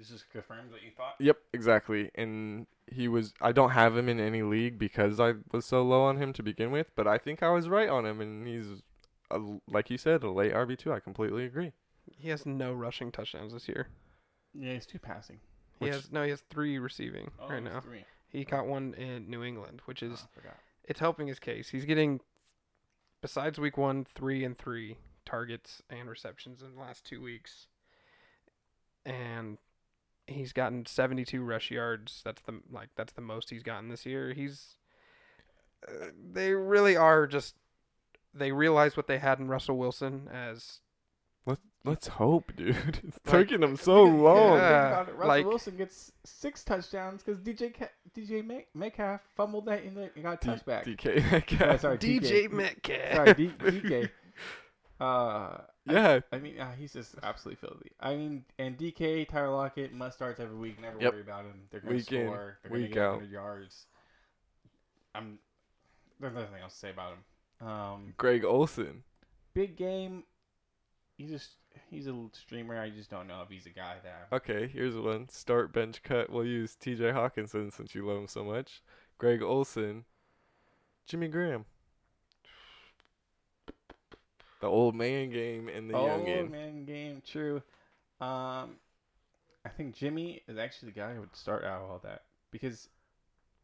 This just confirms what you thought. Yep, exactly. And he was. I don't have him in any league because I was so low on him to begin with. But I think I was right on him, and he's, a, like you said, a late RB two. I completely agree. He has no rushing touchdowns this year. Yeah, he's two passing. He Which- has no. He has three receiving Oh, right now. Three. He caught one in New England, which Oh, is I forgot. it's helping his case. He's getting, besides week one, three and three targets and receptions in the last two weeks, and he's gotten 72 rush yards. That's the like that's the most he's gotten this year. He's, uh, they really are just, they realize what they had in Russell Wilson as let let's hope, dude. It's Like- taking him so long. Yeah. Think about it, Russell like- Wilson gets six touchdowns because DJ Ca- DJ Met- Metcalf fumbled that in the and got a D- touchback. DK Oh, sorry, DJ DK. Metcalf. Sorry, D- DK. Uh, Yeah, I mean, uh, he's just absolutely filthy. I mean, and DK, Tyler Lockett, must starts every week. Never Yep. worry about him. They're going to score. They're going to get 100 yards. I'm. There's nothing else to say about him. Um, Greg Olsen. big game. He's just he's a little streamer. I just don't know if he's a guy that. Okay, here's one. Start bench cut. We'll use T.J. Hockenson since you love him so much. Greg Olsen. Jimmy Graham. The old man game and the oh youngin. man, game true. Um, I think Jimmy is actually the guy who would start out all that because,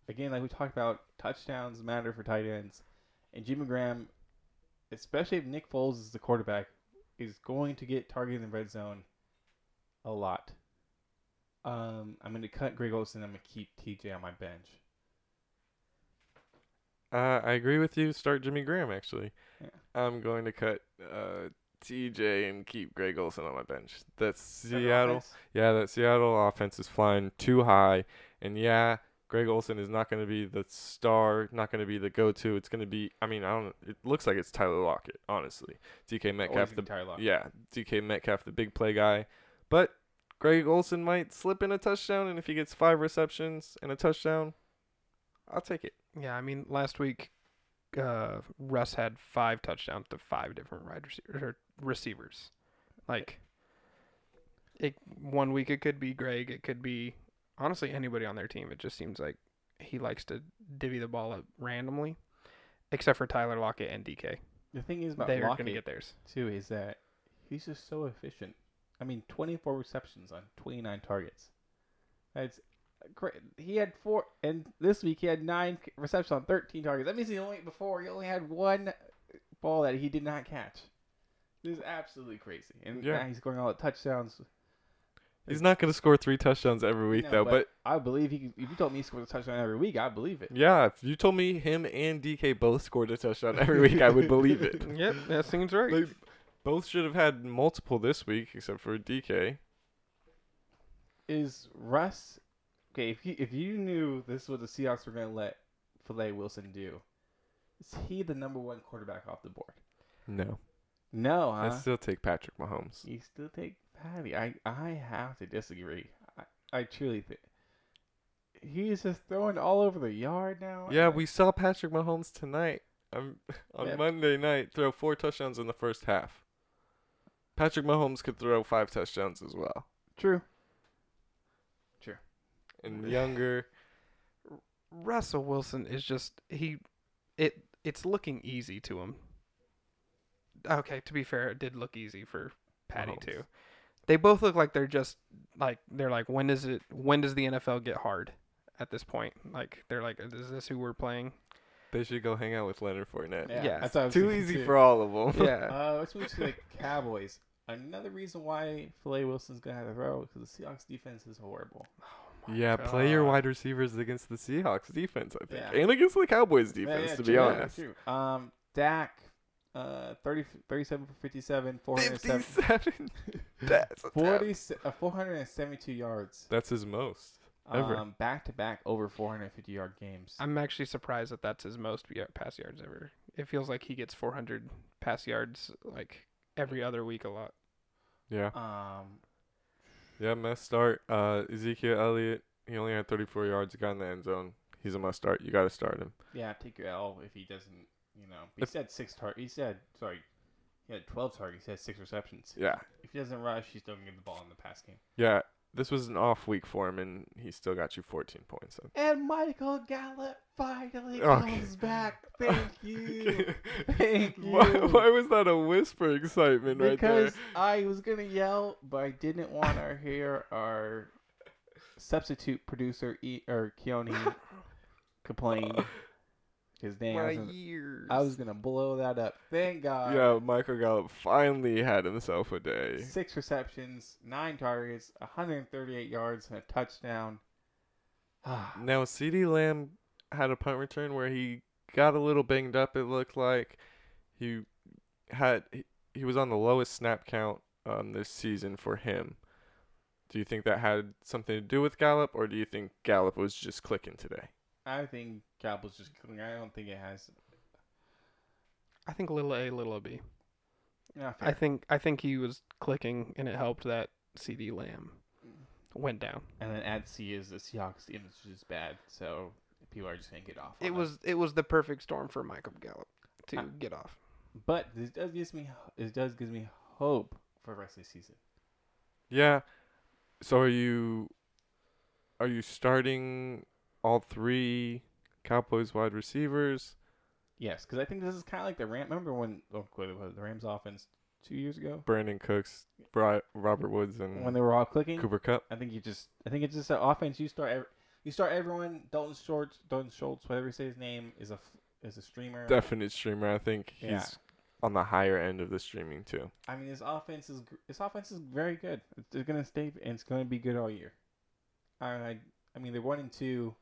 again, like we talked about, touchdowns matter for tight ends, and Jimmy Graham, especially if Nick Foles is the quarterback, is going to get targeted in the red zone a lot. Um, I'm going to cut Greg Olsen. I'm going to keep TJ on my bench. Uh, I agree with you. Start Jimmy Graham, actually. Yeah. I'm going to cut uh, T.J. and keep Greg Olsen on my bench. That's Seattle. Yeah, that Seattle offense is flying too high. And yeah, Greg Olsen is not going to be the star, not going to be the go-to. It's going to be. I mean, I don't. It looks like it's Tyler Lockett, honestly. DK Metcalf, the gonna be Tyler Lockett. yeah, DK Metcalf, the big play guy. But Greg Olsen might slip in a touchdown, and if he gets five receptions and a touchdown, I'll take it. Yeah, I mean, last week, uh, Russ had five touchdowns to five different wide receivers. Receivers. Like, it one week it could be Greg, it could be honestly anybody on their team. It just seems like he likes to divvy the ball up randomly, except for Tyler Lockett and DK. The thing is about They're Lockett gonna get theirs. too is that he's just so efficient. I mean, 24 receptions on 29 targets. That's great. He had four, and this week he had nine receptions on 13 targets. That means he only before he only had one ball that he did not catch. This is absolutely crazy. And Yeah. now he's scoring all the touchdowns. He's not going to score three touchdowns every week No, though, but I believe he. If you told me he scored a touchdown every week, I believe it. Yeah, if you told me him and DK both scored a touchdown every week, I would believe it. Yep, that seems right. They both should have had multiple this week, except for DK. Is Russ okay? If you if you knew this is what the Seahawks were going to let Filet Wilson do, is he the number one quarterback off the board? No, No, I still take Patrick Mahomes. You still take Patty. I I have to disagree. I, I truly think he's just throwing all over the yard now. Yeah, we saw Patrick Mahomes tonight um, on Yeah. Monday night throw four touchdowns in the first half. Patrick Mahomes could throw five touchdowns as well. true. And younger, Russell Wilson is just he it it's looking easy to him. Okay, to be fair, it did look easy for Patty Mahomes. too. They both look like they're just like they're like when does it when does the NFL get hard at this point? Like they're like is this who we're playing? they should go hang out with Leonard Fournette. Yeah, Yeah, that's what Too easy too. for all of them. Yeah. Uh, let's move to the Cowboys. Another reason why Filet Wilson's gonna have to throw because the Seahawks defense is horrible. Yeah, play your wide receivers against the Seahawks defense, I think, Yeah. and against the Cowboys defense. yeah, to true, be yeah, honest, true. Um, Dak, uh, 30, 37 for 57, 407, fifty-seven. That's a 40, uh, 472 yards. That's his most ever. Um, back to back over 450 yard games. I'm actually surprised that that's his most pass yards ever. It feels like he gets 400 pass yards like every other week a lot. yeah, Um, Yeah, must start. Uh, Ezekiel Elliott, he only had 34 yards, He got in the end zone. He's a must start. You got to start him. Yeah, take your L if he doesn't. You know, he If- said six tar. He said sorry. He had 12 targets. He had six receptions. Yeah. If he doesn't rush, he's still gonna get the ball in the pass game. Yeah, this was an off week for him, and he still got you 14 points. So. And Michael Gallup finally Okay. comes back. Thank you. Thank you. Why, why was that a whisper excitement right there? because I was gonna yell, but I didn't want to hear our substitute producer e- or Keone complain. Because dang, I was, gonna. I was gonna blow that up. Thank God. Yeah, Michael Gallup finally had himself a day. Six receptions, nine targets, 138 yards, and a touchdown. Ah, Now, CeeDee Lamb had a punt return where he got a little banged up. It looked like he had he, he was on the lowest snap count um, this season for him. Do you think that had something to do with Gallup, or do you think Gallup was just clicking today? I think Cowboys just. Clicking I don't think it has. I think little A, little B. Not I fair. think I think he was clicking, and it helped that CeeDee Lamb went down. And then at C is the Seahawks team, which is bad. So people are just gonna get off. on It that. was it was the perfect storm for Michael Gallup to Uh, get off. But this does gives me it does gives me hope for the rest of the season. Yeah. So are you are you starting all three Cowboys wide receivers? Yes, because I think this is kind of like the Ram. Remember when oh, was, the Rams offense two years ago Brandin Cooks, Bri- Robert Woods, and when they were all clicking? Cooper Kupp. I think you just I think it's just an offense. You start ev- you start everyone. Dalton Schultz, Dalton Schultz, whatever you say his name, is a is a streamer. Definite streamer. I think he's Yeah. on the higher end of the streaming too. I mean, his offense is his offense is very good. It's, it's gonna stay and it's gonna be good all year. I I, I mean they're one and two.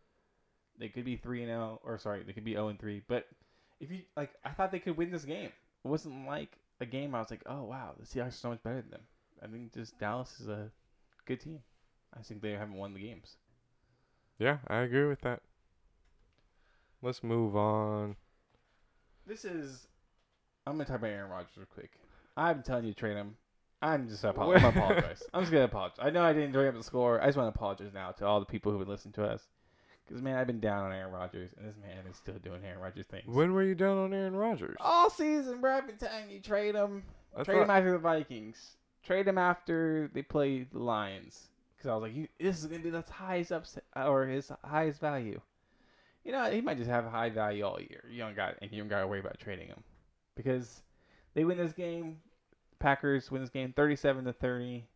They could be three and zero, or sorry, they could be zero and three. But if you like, I thought they could win this game. It wasn't like a game I was like, oh wow, the Seahawks are so much better than them. I think just Dallas is a good team. I think they haven't won the games. Yeah, I agree with that. Let's move on. This is. I'm gonna talk about Aaron Rodgers real quick. I'm telling you to trade him. I'm just I'm apologize. I'm just gonna apologize. I know I didn't bring up the score. I just want to apologize now to all the people who would listen to us. Because man, I've been down on Aaron Rodgers, and this man is still doing Aaron Rodgers things. When were you down on Aaron Rodgers? all season, bro, I've been telling you trade him. I trade him thought- after the Vikings. Trade him after they play the Lions. Because I was like, you, this is gonna be the highest upset or his highest value. You know, he might just have a high value all year. You don't got and you don't got to worry about trading him because they win this game. Packers win this game, thirty-seven to thirty.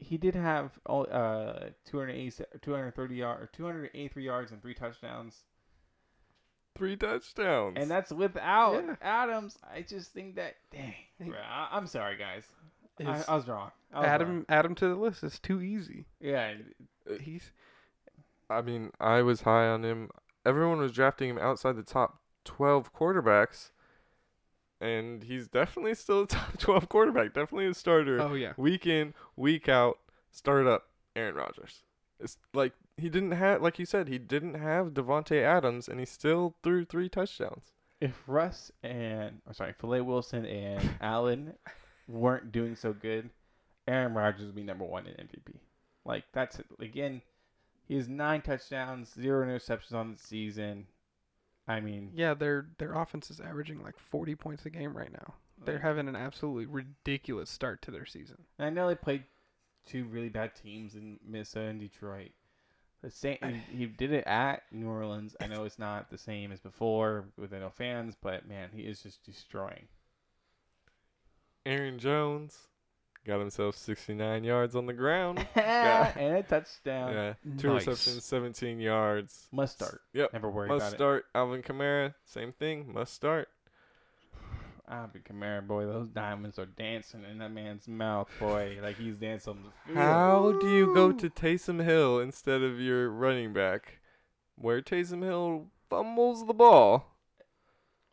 He did have all- uh 280, 230 yard, 283 yards and three touchdowns. Three touchdowns. And that's without Yeah. Adams. I just think that, dang, bruh, I, I'm sorry, guys. I, I was wrong. I was Adam wrong. add him to the list. It's too easy. Yeah, He's I mean, I was high on him. Everyone was drafting him outside the top 12 quarterbacks. And he's definitely still a top 12 quarterback. Definitely a starter. oh yeah. Week in, week out, start up Aaron Rodgers. It's like he didn't have, like you said, he didn't have Davante Adams, and he still threw three touchdowns. if Russ and, or sorry, Filet Wilson and Allen weren't doing so good, Aaron Rodgers would be number one in MVP. Like that's it. Again, he has nine touchdowns, zero interceptions on the season. I mean, Yeah, their their offense is averaging like 40 points a game right now. They're having an absolutely ridiculous start to their season. And I know they played two really bad teams in Minnesota and Detroit. The same, he, he did it at New Orleans. I know it's not the same as before with no fans, but man, he is just destroying. Aaron Jones got himself 69 yards on the ground. and a touchdown. yeah, two Nice. receptions, 17 yards. Must start. Yep. Never worry Must about start. Alvin Kamara, same thing. Must start. Alvin Kamara, boy, those diamonds are dancing in that man's mouth, boy, like he's dancing on. How do you go to Taysom Hill instead of your running back, where Taysom Hill fumbles the ball?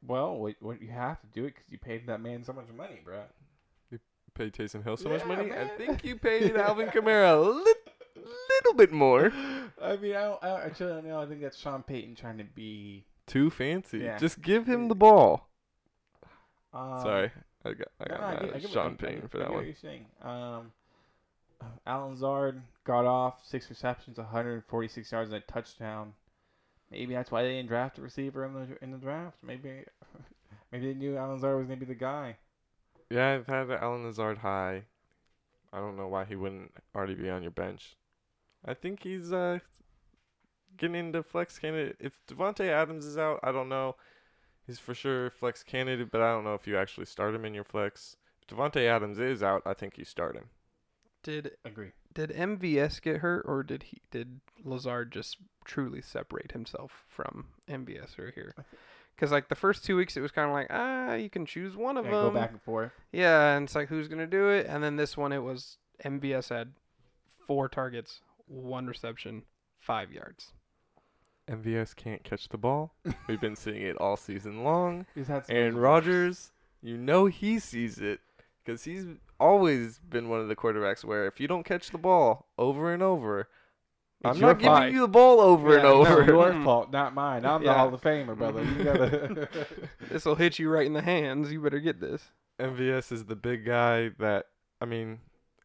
Well, what, what you have to do it because you paid that man so much money, bro. Paid Taysom Hill so much Yeah, money. I think you paid Alvin Kamara a lit- little bit more. I mean, I don't, I don't actually don't know. I think that's Sean Payton trying to be. Too fancy. Yeah. Just give him the ball. Um, Sorry, I got I got no, mad get- at get Sean I- I Payton get- for I that what one. you're saying. Um, Allen Lazard got off six receptions, 146 yards, and a touchdown. Maybe that's why they didn't draft a receiver in the in the draft. Maybe maybe they knew Allen Lazard was gonna be the guy. Yeah, I've had Allen Lazard high. I don't know why he wouldn't already be on your bench. I think he's uh getting into flex candidate. If Davante Adams is out, I don't know. He's for sure flex candidate, but I don't know if you actually start him in your flex. If Davante Adams is out, I think you start him. Did Agree. did MVS get hurt or did he did Lazard just truly separate himself from MVS right here? Because like the first two weeks, it was kind of like ah, you can choose one of Yeah, them. go back and forth. Yeah, and it's like who's gonna do it? And then this one, it was MVS had four targets, one reception, five yards. MVS can't catch the ball. We've been seeing it all season long. He's had Aaron. Rodgers, you know he sees it because he's always been one of the quarterbacks where if you don't catch the ball over and over, It's I'm your not giving fault. you the ball over and Yeah, no, over. Your Mm. fault, not mine. I'm the Hall of Famer, brother. You gotta. This will hit you right in the hands. You better get this. MVS is the big guy that I mean,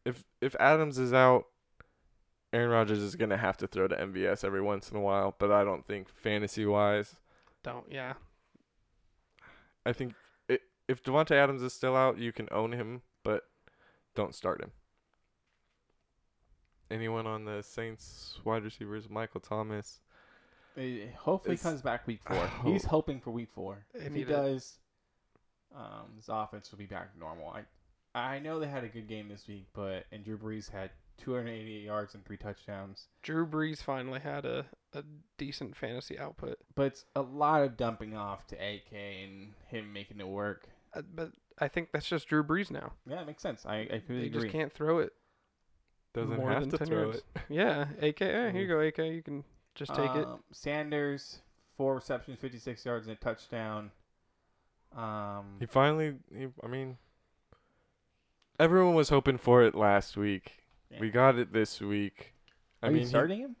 if if Adams is out, Aaron Rodgers is gonna have to throw to MVS every once in a while. But I don't think fantasy wise, Don't yeah. I think i if Davante Adams is still out, you can own him, but don't start him. Anyone on the Saints wide receivers? Michael Thomas. Hopefully, It's- comes back week I four. He's hoping for week four. If he does, um, his offense will be back to normal. I, I know they had a good game this week, but and Drew Brees had 288 yards and three touchdowns. Drew Brees finally had a, a decent fantasy output, But it's a lot of dumping off to AK and him making it work. uh, but I think that's just Drew Brees now. Yeah, it makes sense. I, I They completely just can't throw it Doesn't more have than to 10 throw yards. it. Yeah, AK. Hey, here you go, AK. You can just take it. Um, Sanders, four receptions, 56 yards and a touchdown. Um, He finally. He, I mean, everyone was hoping for it last week. yeah. We got it this week. I Are mean, you he- starting him?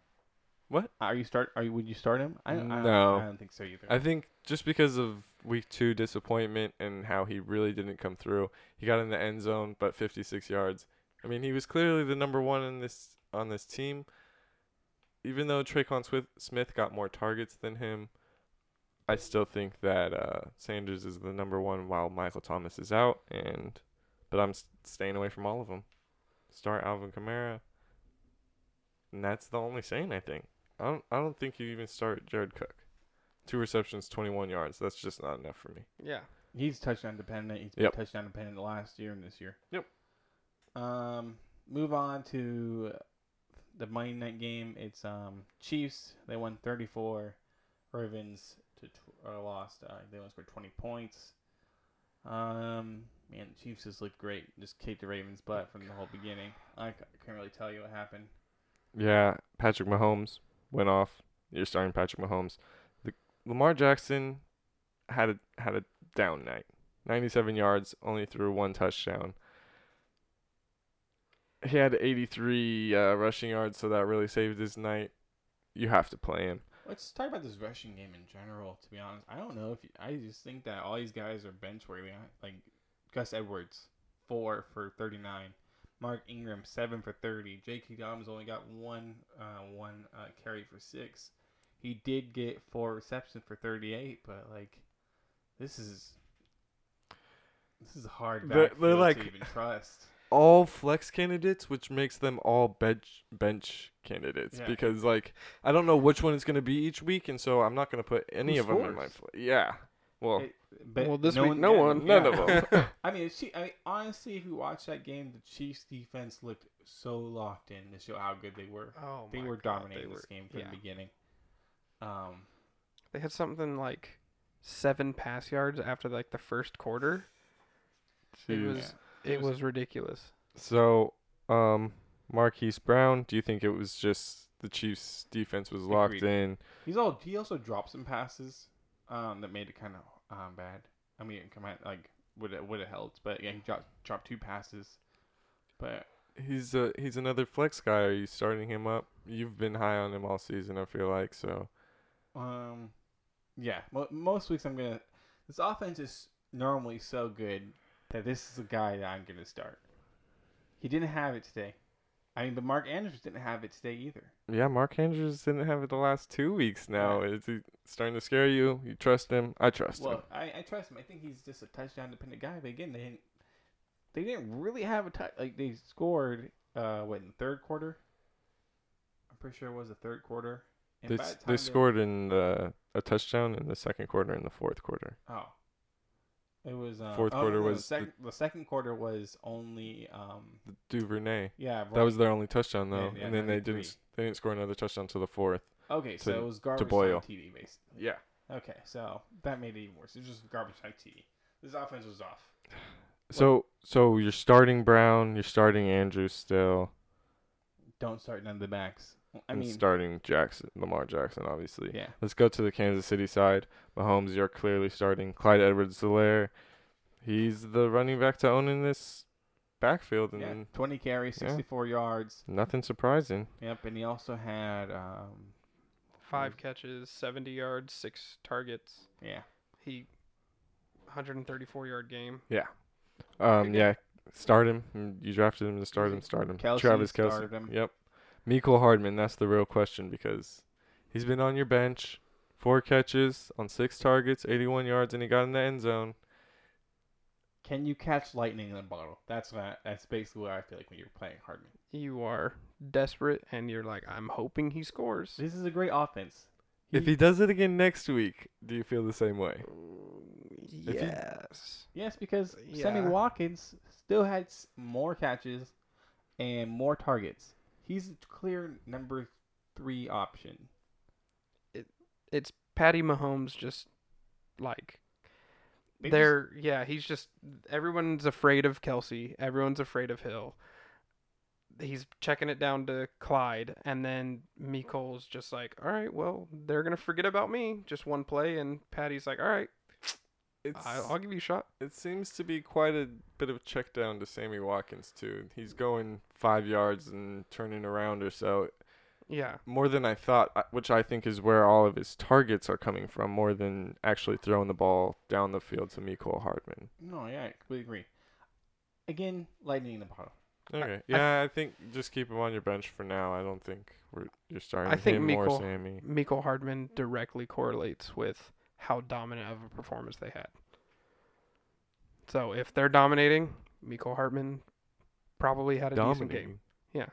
What? Are you start? Are you? Would you start him? I, don't- I don't- No. I don't think so either. I think just because of week two disappointment and how he really didn't come through, he got in the end zone, but 56 yards. I mean, he was clearly the number one in this on this team. Even though Tre'Quan Smith, Smith got more targets than him, I still think that uh, Sanders is the number one while Michael Thomas is out. And but I'm staying away from all of them. Start Alvin Kamara, and that's the only saying I think. I don't. I don't think you even start Jared Cook. Two receptions, 21 yards. That's just not enough for me. Yeah. He's touchdown dependent. He's Yep. been touchdown dependent last year and this year. Yep. Um, move on to the Monday night game. It's um Chiefs. They won 34. Ravens to uh, lost. Uh, they only scored 20 points. Um, man, Chiefs just looked great. Just kicked the Ravens' butt from the whole beginning. I c- can't really tell you what happened. Yeah, Patrick Mahomes went off. You're starting Patrick Mahomes. The, Lamar Jackson had a had a down night. 97 yards, only threw one touchdown. He had 83 uh, rushing yards, so that really saved his night. You have to play him. Let's talk about this rushing game in general. To be honest, I don't know if you, I just think that all these guys are bench worthy. Like Gus Edwards, four for thirty nine. Mark Ingram, seven for thirty. J.K. Dobbins only got one uh, one uh, carry for six. He did get four receptions for thirty eight, but like this is this is a hard They're- they're like- to even trust. All flex candidates, which makes them all bench bench candidates Yeah. because like I don't know which one it's gonna be each week, and so I'm not gonna put any Who of them in my. scores? Fl- yeah, well, It- but Well, this week, no yeah, one. none of them. I mean, it's, I mean, honestly, if you watch that game, the Chiefs' defense looked so locked in to show how good they were. Oh they my were God, dominating they this were- game from yeah. the beginning. Um, They had something like seven pass yards after like the first quarter. It Jeez. was it was ridiculous. So, um, Marquise Brown, do you think it was just the Chiefs' defense was locked Agreed. in? he's all he also dropped some passes, um, that made it kind of um bad. I mean, come on, like would it would have helped, but yeah, he dropped dropped two passes, but He's uh he's another flex guy. Are you starting him up? You've been high on him all season. I feel like so. Um, yeah. Mo- most weeks I'm gonna. This offense is normally so good that this is a guy that I'm gonna start. He didn't have it today. I mean, but Mark Andrews didn't have it today either. Yeah, Mark Andrews didn't have it the last two weeks now. Is he starting to scare you? You trust him? I trust him. Well, I, I trust him. I think he's just a touchdown dependent guy. But again, they didn't they didn't really have a touch. Like they scored uh what in the third quarter. I'm pretty sure it was the third quarter. And They, the they scored in the, a touchdown in the second quarter and the fourth quarter. Oh. It was uh, Fourth oh, quarter no, was the, sec- the second quarter was only um The Duvernay. yeah That was their only touchdown though, Yeah, yeah, and then they 93. didn't they didn't score another touchdown until the fourth. okay so to- it was garbage Boyle. time TD basically Yeah. okay so that made it even worse it was just garbage time TD this offense was off So so you're starting Brown, you're starting Andrews still, don't start none of the backs I and mean starting Jackson, Lamar Jackson, obviously. yeah Let's go to the Kansas City side. Mahomes, you're clearly starting. Clyde Edwards-Helaire, he's the running back to own in this backfield, and yeah 20 carries yeah. 64 yards nothing surprising. yep and he also had um Five catches, 70 yards, six targets. yeah He 134 yard game. Yeah. Um, yeah, start him. Mm, You drafted him to start him. Start him. Kelce Travis Kelce. started him. Yep. Mecole Hardman. That's the real question because he's been on your bench, four catches on six targets, 81 yards, and he got in the end zone. can you catch lightning in a bottle that's what that's basically what I feel like when you're playing Hardman You are desperate, and you're like, I'm hoping he scores. this is a great offense If he does it again next week, do you feel the same way? Mm, if he- Yes. Yes, because Sammy Yeah. Watkins still had more catches and more targets. He's a clear number three option. It, It's Patty Mahomes just like just- they're yeah, he's just everyone's afraid of Kelce. Everyone's afraid of Hill. He's checking it down to Clyde, and then Mecole's just like, all right, well, they're gonna forget about me. Just one play, and Patty's like, all right, It's I- I'll give you a shot. it seems to be quite a bit of a check down to Sammy Watkins too. He's going five yards and turning around or so. Yeah, more than I thought, I- which I think is where all of his targets are coming from, more than actually throwing the ball down the field to Mecole Hardman. No, yeah, I completely agree. Again, lightning in the bottle. Okay, yeah, I, think just keep him on your bench for now. I don't think we're you're starting I think him or Mecole- Sammy. Mecole Hardman directly correlates with how dominant of a performance they had. So if they're dominating, Mecole Hardman probably had a decent game. Yeah.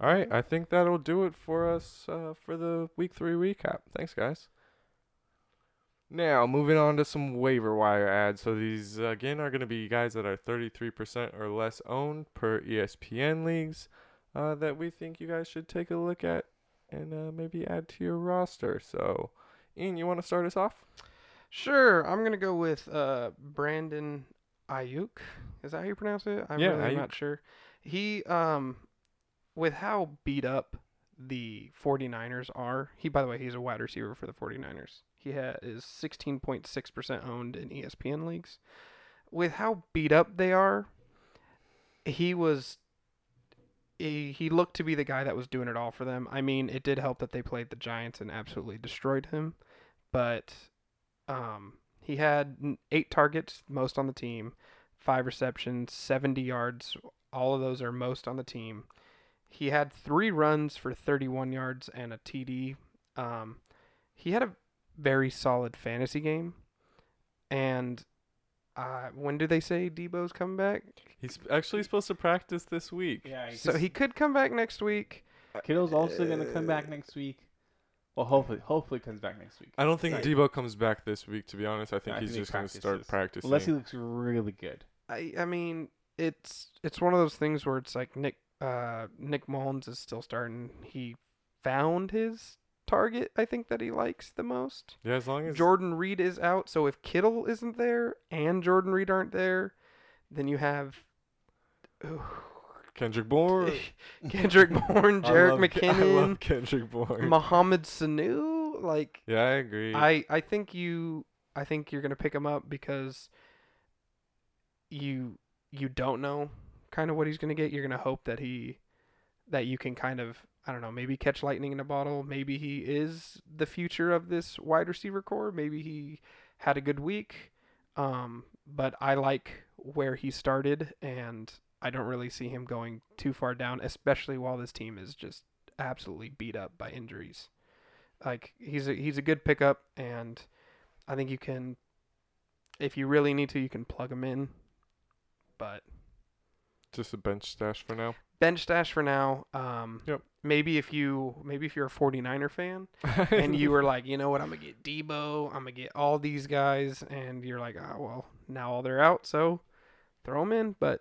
All right, I think that'll do it for us uh, for the week three recap. Thanks, guys. Now, moving on to some waiver wire ads. So these again are going to be guys that are 33% or less owned per ESPN leagues uh, that we think you guys should take a look at and uh, maybe add to your roster. So, Ian, you want to start us off? Sure, I'm gonna go with uh, Brandon Aiyuk. Is that how you pronounce it? I'm Yeah, really Aiyuk. not sure. He um, with how beat up the 49ers are. He, by the way, he's a wide receiver for the 49ers. He ha- is 16.6% owned in ESPN leagues. With how beat up they are, he was. He, he looked to be the guy that was doing it all for them. I mean, it did help that they played the Giants and absolutely destroyed him, but um, he had eight targets, most on the team, five receptions, 70 yards. All of those are most on the team. He had three runs for 31 yards and a TD. Um, he had a very solid fantasy game. And uh, when do they say Debo's coming back? He's actually supposed to practice this week. Yeah, So he could come back next week. Kittle's also gonna come back next week. Well, hopefully, hopefully comes back next week. I don't think Right. Debo comes back this week. To be honest, I think I he's think he just going to start practicing. Unless he looks really good. I I mean, it's it's one of those things where it's like Nick uh Nick Mullens is still starting. He found his target, I think that he likes the most. yeah, as long as Jordan Reed is out, so if Kittle isn't there and Jordan Reed aren't there, then you have Kendrick Bourne. Kendrick Bourne, Jerick Ke- I McKinnon, love Kendrick Bourne. Mohamed Sanu. Like yeah, I agree. I I think you I think you're gonna pick him up because you you don't know kind of what he's gonna get. You're gonna hope that he that you can kind of I don't know maybe catch lightning in a bottle. Maybe he is the future of this wide receiver core. Maybe he had a good week. Um, but I like where he started and I don't really see him going too far down, especially while this team is just absolutely beat up by injuries. Like he's a he's a good pickup, and I think you can, if you really need to, you can plug him in. But Just a bench stash for now. bench stash for now. Um, Yep. Maybe if you maybe if you're a 49er fan and you were like, you know what, I'm gonna get Debo, I'm gonna get all these guys, and you're like, oh well, now all they're out, so throw them in. But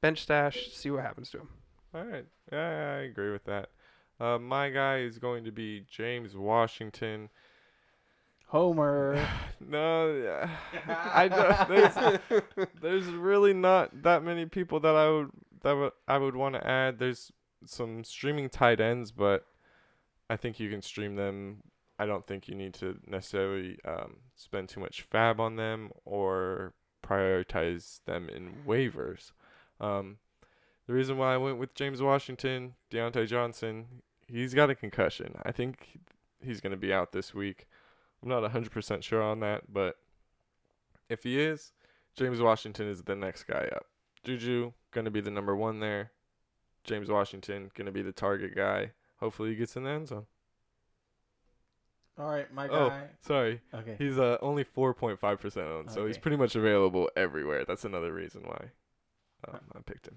bench stash, see what happens to him. All right. Yeah, I agree with that. Uh, my guy is going to be James Washington. Homer. No, yeah. I don't, there's, there's really not that many people that I would that would I would want to add. There's some streaming tight ends, but I think you can stream them. I don't think you need to necessarily um, spend too much FAAB on them or prioritize them in waivers. Um, the reason why I went with James Washington, Diontae Johnson, he's got a concussion. I think he's going to be out this week. I'm not 100% sure on that, but if he is, James Washington is the next guy up. Juju going to be the number one there. James Washington going to be the target guy. Hopefully he gets in the end zone. All right, my guy. Oh. guy. Sorry, Okay. he's uh, only 4.5% owned, so he's pretty much available everywhere. That's another reason why um, I picked him.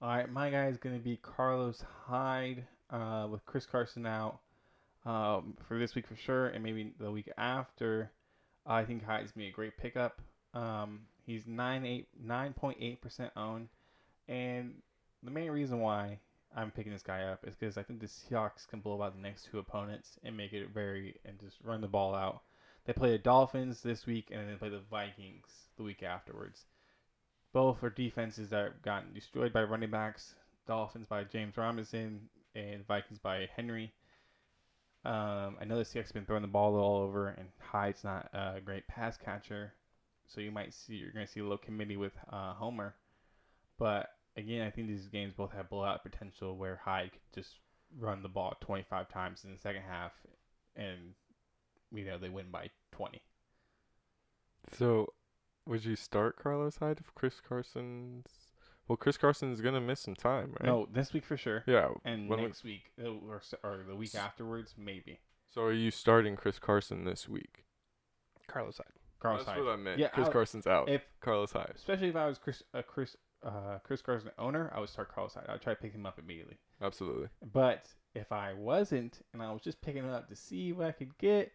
All right, my guy is going to be Carlos Hyde uh, with Chris Carson out um, for this week for sure, and maybe the week after. I think Hyde's be a great pickup. Um, he's 9, 9.8% owned, and the main reason why I'm picking this guy up is because I think the Seahawks can blow out the next two opponents and make it very and just run the ball out. They play the Dolphins this week, and then they play the Vikings the week afterwards. Both are defenses that have gotten destroyed by running backs. Dolphins by James Robinson and Vikings by Henry. Um, I know the have been throwing the ball all over, and Hyde's not a great pass catcher, so you might see you're going to see a low committee with uh, Homer. But again, I think these games both have blowout potential, where Hyde could just run the ball 25 times in the second half, and you know they win by 20. So, would you start Carlos Hyde if Chris Carson's. Well, Chris Carson is going to miss some time, right? No, this week for sure, Yeah. and when we- next week uh, or, or the week afterwards maybe. So, are you starting Chris Carson this week? Carlos Hyde. Carlos That's Hyde. what I meant. Yeah, Chris I- Carson's out. If Carlos Hyde. especially if I was Chris uh, Chris uh, Chris Carson owner, I would start Carlos Hyde. I'd try to pick him up immediately. Absolutely. But if I wasn't and I was just picking him up to see what I could get,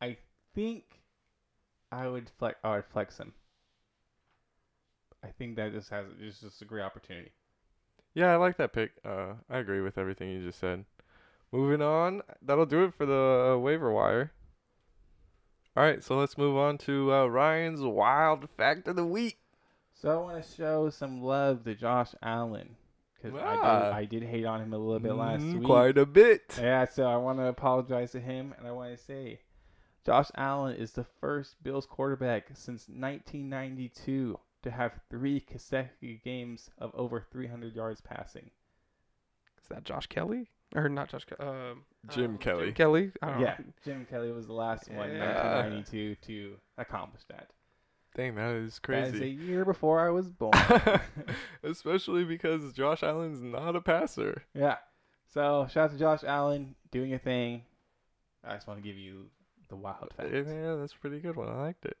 I think I would flex. I would flex him. I think that this has this is just a great opportunity. Yeah, I like that pick. Uh, I agree with everything you just said. Moving on, that'll do it for the uh, waiver wire. All right, so let's move on to uh, Ryan's wild fact of the week. So I want to show some love to Josh Allen because I, Ah. did, I did hate on him a little bit last Mm, week. Quite a bit. Yeah, so I want to apologize to him, and I want to say, Josh Allen is the first Bills quarterback since 1992 to have three consecutive games of over 300 yards passing. Is that Josh Kelly or not Josh? Ke- Um, Jim uh, Kelly. Jim Kelly. I don't Yeah, know. Jim Kelly was the last one in Yeah. 1992 to accomplish that. Dang, that is crazy. That is a year before I was born. Especially because Josh Allen's not a passer. yeah. So shout out to Josh Allen doing a thing. I just want to give you the wild fact. Yeah, that's a pretty good one. I liked it.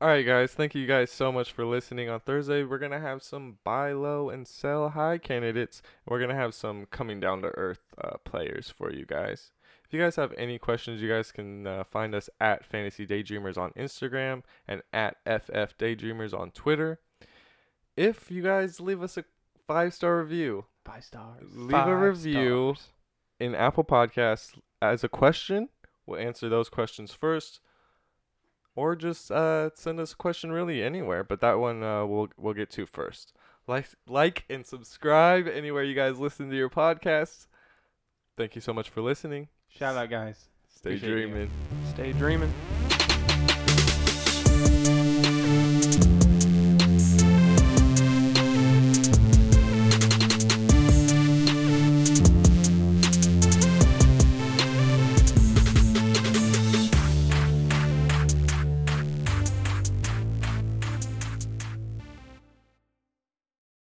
All right, guys. Thank you guys so much for listening. On Thursday, we're gonna have some buy low and sell high candidates. We're gonna have some coming down to earth uh, players for you guys. If you guys have any questions, you guys can uh, find us at Fantasy Daydreamers on Instagram and at FF Daydreamers on Twitter. If you guys leave us a five star review, Five stars. leave a review stars. in Apple Podcasts as a question. We'll answer those questions first, or just uh, send us a question really anywhere. But that one uh, we'll we'll get to first. Like like and subscribe anywhere you guys listen to your podcasts. Thank you so much for listening. Shout out, guys. Stay Appreciate you. dreaming. Stay dreaming.